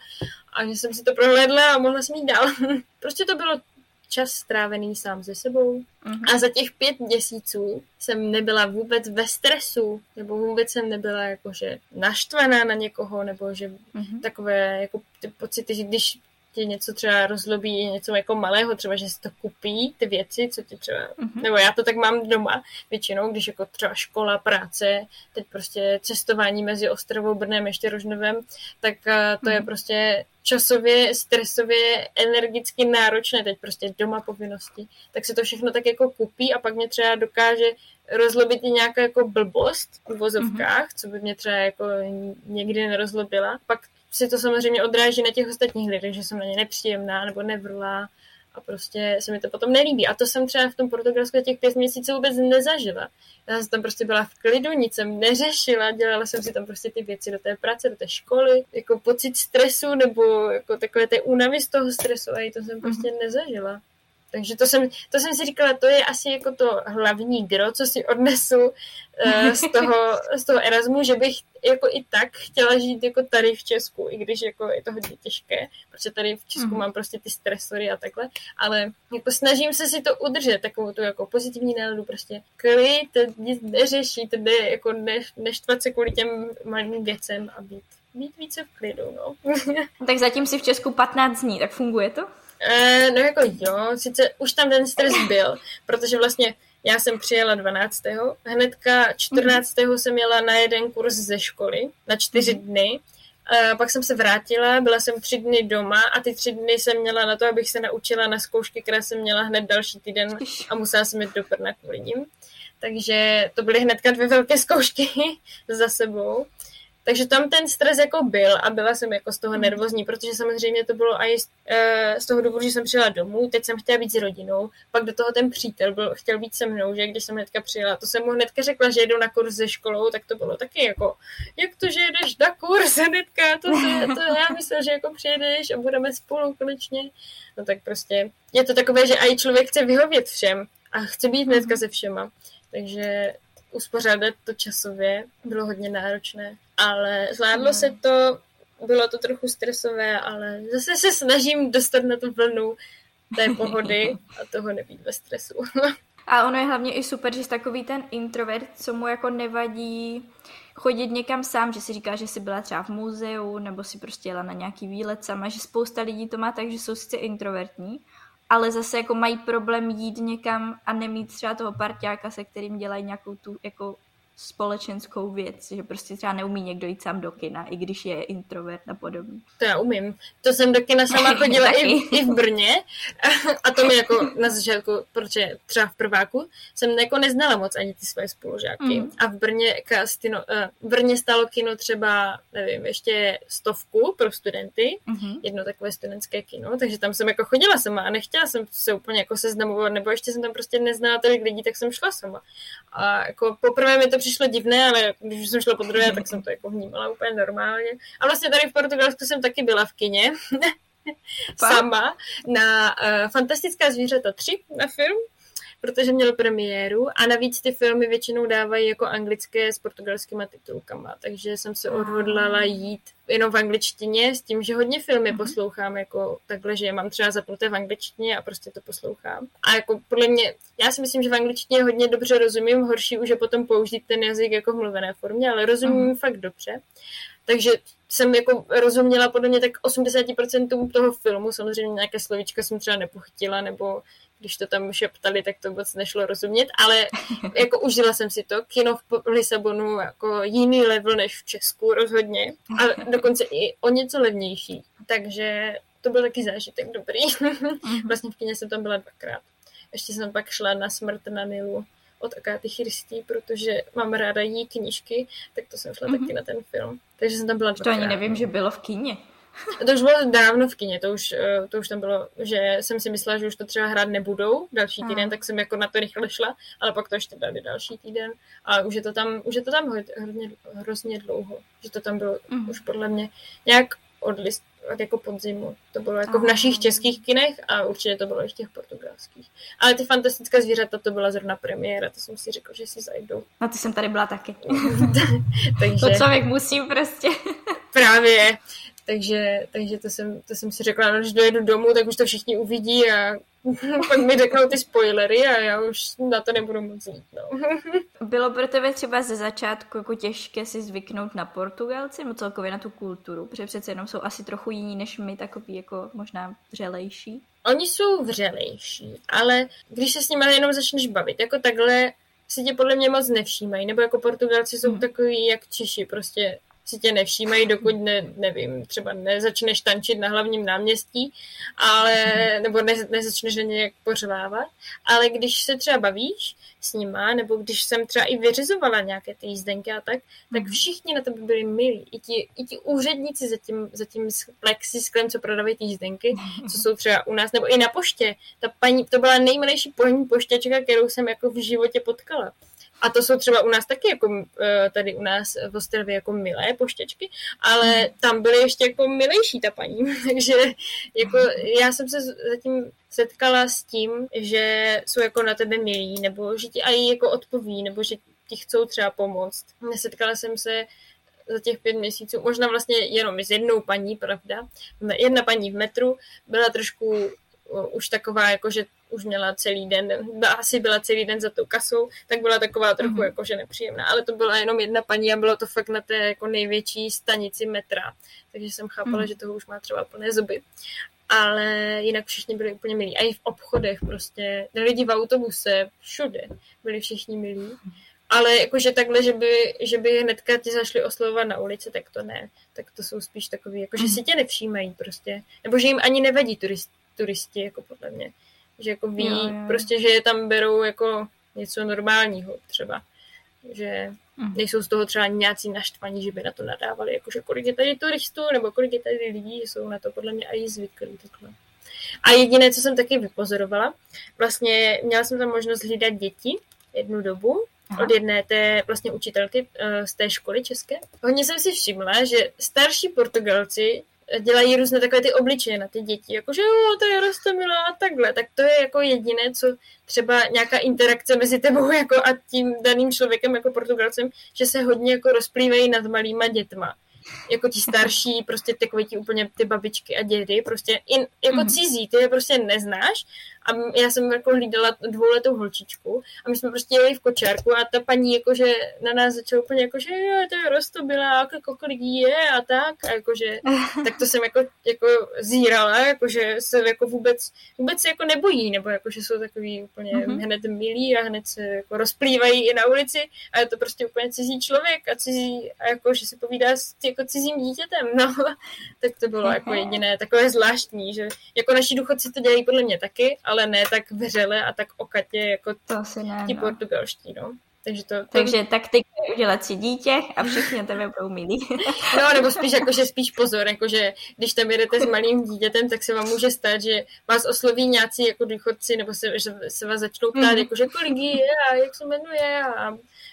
a že jsem si to prohlédla a mohla jsem jít dál. prostě to bylo čas strávený sám se sebou. Uh-huh. A za těch pět měsíců jsem nebyla vůbec ve stresu, nebo vůbec jsem nebyla jakože naštvaná na někoho, nebo že uh-huh. takové jako ty pocity, že když tě něco třeba rozlobí, něco jako malého, třeba, že si to kupí, ty věci, co ti třeba, uh-huh. nebo já to tak mám doma většinou, když jako třeba škola, práce, teď prostě cestování mezi Ostrovou, Brnem, ještě Rožnovem, tak uh, to uh-huh. je prostě časově, stresově, energicky náročné, teď prostě doma povinnosti, tak se to všechno tak jako kupí a pak mě třeba dokáže rozlobit i nějaká jako blbost v vozovkách, mm-hmm. co by mě třeba jako někdy nerozlobila. Pak si to samozřejmě odráží na těch ostatních lidech, že jsem na ně nepříjemná nebo nevrlá a prostě se mi to potom nelíbí. A to jsem třeba v tom Portugalsku těch pět měsíců vůbec nezažila. Já jsem tam prostě byla v klidu, nic jsem neřešila, dělala jsem si tam prostě ty věci do té práce, do té školy, jako pocit stresu nebo jako takové té únavy z toho stresu a to jsem prostě mm-hmm. nezažila. Takže to jsem, to jsem si říkala, to je asi jako to hlavní gro, co si odnesu uh, z, toho, z toho Erasmu, že bych jako i tak chtěla žít jako tady v Česku, i když jako je to hodně těžké, protože tady v Česku mm. mám prostě ty stresory a takhle, ale jako snažím se si to udržet, takovou tu jako pozitivní náladu, prostě klid, nic neřešit, jde jako ne, neštvat se kvůli těm malým věcem a být, být více v klidu, no. tak zatím si v Česku 15 dní, tak funguje to? E, no jako jo, sice už tam ten stres byl, protože vlastně já jsem přijela 12. Hnedka 14. Mm. jsem jela na jeden kurz ze školy, na čtyři mm. dny. A pak jsem se vrátila, byla jsem tři dny doma a ty tři dny jsem měla na to, abych se naučila na zkoušky, které jsem měla hned další týden a musela jsem jít do Brna kvůli ním. Takže to byly hnedka dvě velké zkoušky za sebou. Takže tam ten stres jako byl a byla jsem jako z toho hmm. nervózní, protože samozřejmě to bylo i z, uh, z toho důvodu, že jsem přijela domů, teď jsem chtěla být s rodinou, pak do toho ten přítel byl, chtěl být se mnou, že když jsem hnedka přijela, to jsem mu hnedka řekla, že jedu na kurz ze školou, tak to bylo taky jako, jak to, že jedeš na kurz hnedka, to, to, to já myslel, že jako přijedeš a budeme spolu konečně. No tak prostě je to takové, že i člověk chce vyhovět všem a chce být hnedka hmm. se všema. Takže uspořádat to časově bylo hodně náročné, ale zvládlo no. se to, bylo to trochu stresové, ale zase se snažím dostat na tu vlnu té pohody a toho nebýt ve stresu. A ono je hlavně i super, že jsi takový ten introvert, co mu jako nevadí chodit někam sám, že si říká, že jsi byla třeba v muzeu, nebo si prostě jela na nějaký výlet sama, že spousta lidí to má tak, že jsou sice introvertní, ale zase jako mají problém jít někam a nemít třeba toho parťáka, se kterým dělají nějakou tu jako společenskou věc, že prostě třeba neumí někdo jít sám do kina, i když je introvert a podobně. To já umím. To jsem do kina sama chodila i, i v Brně a to mi jako na začátku, protože třeba v prváku jsem jako neznala moc ani ty své spolužáky. Mm. A v Brně, kastino, uh, v Brně stalo kino třeba, nevím, ještě stovku pro studenty, mm-hmm. jedno takové studentské kino, takže tam jsem jako chodila sama a nechtěla jsem se úplně jako seznamovat, nebo ještě jsem tam prostě neznala tolik lidí, tak jsem šla sama. A jako poprvé mi to přišlo divné, ale když jsem šla po druhé, tak jsem to jako vnímala úplně normálně. A vlastně tady v Portugalsku jsem taky byla v kině. sama na uh, Fantastická zvířata 3 na film protože měl premiéru a navíc ty filmy většinou dávají jako anglické s portugalskými titulkama, takže jsem se odhodlala jít jenom v angličtině s tím, že hodně filmy mm-hmm. poslouchám jako takhle, že je mám třeba zapnuté v angličtině a prostě to poslouchám. A jako podle mě, já si myslím, že v angličtině hodně dobře rozumím, horší už je potom použít ten jazyk jako v mluvené formě, ale rozumím mm-hmm. fakt dobře. Takže jsem jako rozuměla podle mě tak 80% toho filmu, samozřejmě nějaké slovíčka jsem třeba nepochytila, nebo když to tam šeptali, tak to vůbec nešlo rozumět, ale jako užila jsem si to. Kino v Lisabonu jako jiný level než v Česku rozhodně a dokonce i o něco levnější. Takže to byl taky zážitek dobrý. Mhm. vlastně v kině jsem tam byla dvakrát. Ještě jsem pak šla na Smrt na Nilu od Akáty Christy, protože mám ráda jí knížky, tak to jsem šla mm-hmm. taky na ten film. Takže jsem tam byla dvakrát. To ani nevím, že bylo v kině. To už bylo dávno v kině, to už, eh, to už tam bylo, že jsem si myslela, že už to třeba hrát nebudou další týden, hmm. tak jsem jako na to rychle šla, ale pak to ještě dali další týden a už je to tam, už je to tam hodně, hrozně dlouho, že to tam bylo hmm. už podle mě nějak od, list, od jako podzimu. To bylo jako v našich českých kinech a určitě to bylo i v těch portugalských. Ale ty fantastická zvířata, to byla zrovna premiéra, to jsem si řekla, že si zajdou. No ty jsem tady byla taky. Takže... To člověk musí prostě. Právě. Takže, takže to, jsem, to jsem si řekla, no, když dojedu domů, tak už to všichni uvidí a pak mi řeknou ty spoilery a já už na to nebudu moc jít. No. Bylo pro tebe třeba ze začátku jako těžké si zvyknout na Portugalci nebo celkově na tu kulturu, protože přece jenom jsou asi trochu jiní než my, takový jako možná vřelejší. Oni jsou vřelejší, ale když se s nimi jenom začneš bavit, jako takhle si tě podle mě moc nevšímají, nebo jako Portugalci jsou hmm. takový jak Češi, prostě si tě nevšímají, dokud ne, nevím, třeba nezačneš tančit na hlavním náměstí, ale, nebo ne, nezačneš na nějak pořvávat, ale když se třeba bavíš s nima, nebo když jsem třeba i vyřizovala nějaké ty jízdenky a tak, tak mhm. všichni na to by byli milí. I ti, i ti úředníci za tím, za tím plexisklem, co prodávají ty jízdenky, co jsou třeba u nás, nebo i na poště. Ta paní, to byla nejmilejší paní poštěčka, kterou jsem jako v životě potkala. A to jsou třeba u nás taky, jako eh, tady u nás v Ostravě jako milé poštěčky, ale hmm. tam byly ještě jako milejší ta paní. Takže jako já jsem se zatím setkala s tím, že jsou jako na tebe milí, nebo že ti i jako odpoví, nebo že ti chcou třeba pomoct. Nesetkala jsem se za těch pět měsíců, možná vlastně jenom s jednou paní, pravda. Jedna paní v metru byla trošku už taková, jako že už měla celý den, asi byla celý den za tou kasou, tak byla taková trochu mm-hmm. jakože nepříjemná, ale to byla jenom jedna paní a bylo to fakt na té jako největší stanici metra, takže jsem chápala, mm-hmm. že toho už má třeba plné zuby. Ale jinak všichni byli úplně milí. A i v obchodech prostě, lidi v autobuse, všude byli všichni milí. Ale jakože takhle, že by, že by hnedka ti zašli oslovovat na ulici, tak to ne. Tak to jsou spíš takový, jako že mhm. si tě nevšímají prostě. Nebo že jim ani nevadí turist, turisti, jako podle mě. Že jako ví jo, jo. prostě, že je tam berou jako něco normálního třeba. Že mm. nejsou z toho třeba nějací naštvaní, že by na to nadávali, jakože kolik je tady turistů, nebo kolik je tady lidí, jsou na to podle mě i zvyklí takhle. A jediné, co jsem taky vypozorovala, vlastně měla jsem tam možnost hlídat děti jednu dobu, Aha. od jedné té vlastně učitelky uh, z té školy české. Hodně jsem si všimla, že starší Portugalci dělají různé takové ty obličeje na ty děti, jakože jo, to je Rostomila a takhle, tak to je jako jediné, co třeba nějaká interakce mezi tebou jako a tím daným člověkem jako Portugalcem, že se hodně jako rozplývají nad malýma dětma. Jako ti starší, prostě takové ti úplně ty babičky a dědy, prostě in, jako mm-hmm. cizí, ty je prostě neznáš a já jsem jako hlídala dvouletou holčičku a my jsme prostě jeli v kočárku a ta paní jakože na nás začala úplně jako, že jo, to je rostobila, jako kolik je a tak. A jakože, tak to jsem jako, jako zírala, jakože se jako vůbec, vůbec se jako nebojí, nebo jakože jsou takový úplně mm-hmm. hned milí a hned se jako rozplývají i na ulici a je to prostě úplně cizí člověk a cizí, a jako, že si povídá s jako cizím dítětem, no, tak to bylo jako jediné takové zvláštní, že jako naši důchodci to dělají podle mě taky, ale ale ne tak vřele a tak okatě jako to asi ne, ti no. portugalští, no. Takže, to, to... Takže taktika je udělat si dítě a všichni tebe budou milí. no, nebo spíš jakože spíš pozor, jakože když tam jedete s malým dítětem, tak se vám může stát, že vás osloví nějací jako důchodci, nebo se, že se vás začnou ptát, mm. jakože kolik je a jak se jmenuje a,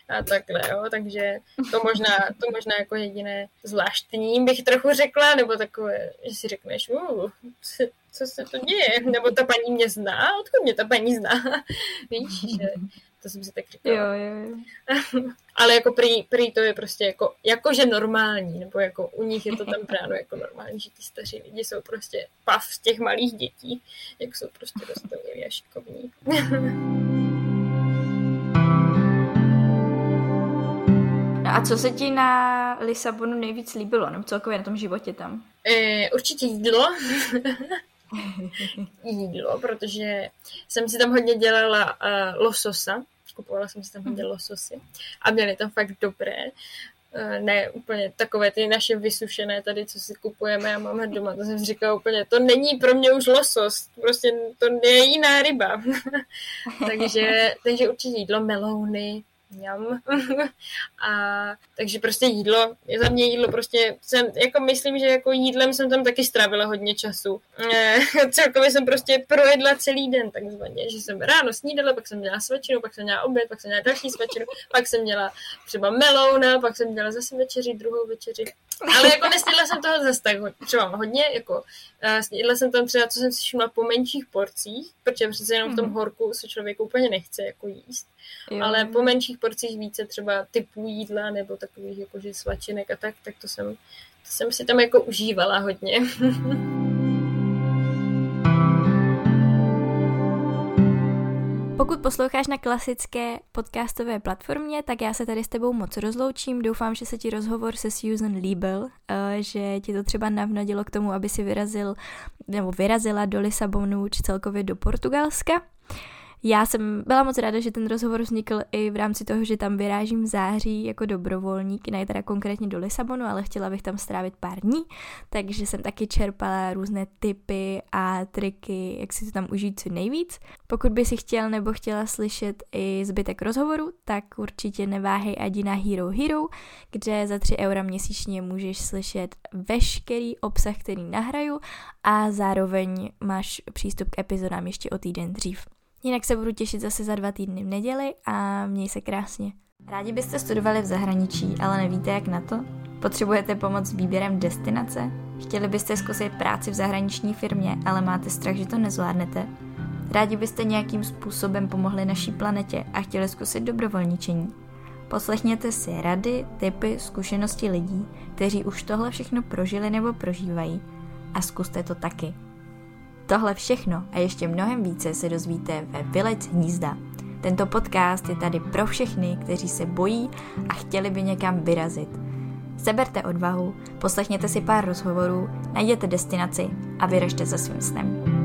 a takhle, jo. Takže to možná, to možná jako jediné zvláštní bych trochu řekla, nebo takové, že si řekneš, uh, co se to děje, nebo ta paní mě zná, odkud mě ta paní zná, víš, že to jsem si tak říkala. Jo, jo, jo. Ale jako prý, prý to je prostě jako, jakože normální, nebo jako u nich je to tam bráno jako normální, že ty staří lidi jsou prostě pav z těch malých dětí, jak jsou prostě rostomilí a šikovní. No a co se ti na Lisabonu nejvíc líbilo, nebo celkově na tom životě tam? E, určitě jídlo. jídlo, protože jsem si tam hodně dělala uh, lososa, kupovala jsem si tam hodně lososy a měly tam fakt dobré. Uh, ne úplně takové ty naše vysušené tady, co si kupujeme a máme doma. To jsem si říkala úplně, to není pro mě už losos, prostě to je jiná ryba. takže, takže určitě jídlo, melouny, mňam. a takže prostě jídlo, je za mě jídlo prostě, jsem, jako myslím, že jako jídlem jsem tam taky strávila hodně času. E, celkově jsem prostě projedla celý den takzvaně, že jsem ráno snídala, pak jsem měla svačinu, pak jsem měla oběd, pak jsem měla další svačinu, pak jsem měla třeba melouna, pak jsem měla zase večeři, druhou večeři. Ale jako nesnědla jsem toho zase tak třeba hodně, jako uh, snědla jsem tam třeba, co jsem si všimla, po menších porcích, protože přece jenom v tom mhm. horku se člověk úplně nechce jako jíst. Jo. Ale po menších porcích více třeba typů jídla nebo takových jakože svačinek a tak, tak to jsem, to jsem si tam jako užívala hodně. Pokud posloucháš na klasické podcastové platformě, tak já se tady s tebou moc rozloučím. Doufám, že se ti rozhovor se Susan líbil, eh, že ti to třeba navnadilo k tomu, aby si vyrazil nebo vyrazila do Lisabonu či celkově do Portugalska. Já jsem byla moc ráda, že ten rozhovor vznikl i v rámci toho, že tam vyrážím v září jako dobrovolník, ne teda konkrétně do Lisabonu, ale chtěla bych tam strávit pár dní, takže jsem taky čerpala různé tipy a triky, jak si to tam užít co nejvíc. Pokud by si chtěl nebo chtěla slyšet i zbytek rozhovoru, tak určitě neváhej ani na Hero Hero, kde za 3 eura měsíčně můžeš slyšet veškerý obsah, který nahraju a zároveň máš přístup k epizodám ještě o týden dřív. Jinak se budu těšit zase za dva týdny v neděli a měj se krásně. Rádi byste studovali v zahraničí, ale nevíte jak na to? Potřebujete pomoc s výběrem destinace? Chtěli byste zkusit práci v zahraniční firmě, ale máte strach, že to nezvládnete? Rádi byste nějakým způsobem pomohli naší planetě a chtěli zkusit dobrovolničení? Poslechněte si rady, typy, zkušenosti lidí, kteří už tohle všechno prožili nebo prožívají a zkuste to taky. Tohle všechno a ještě mnohem více se dozvíte ve Vylec hnízda. Tento podcast je tady pro všechny, kteří se bojí a chtěli by někam vyrazit. Seberte odvahu, poslechněte si pár rozhovorů, najděte destinaci a vyražte za svým snem.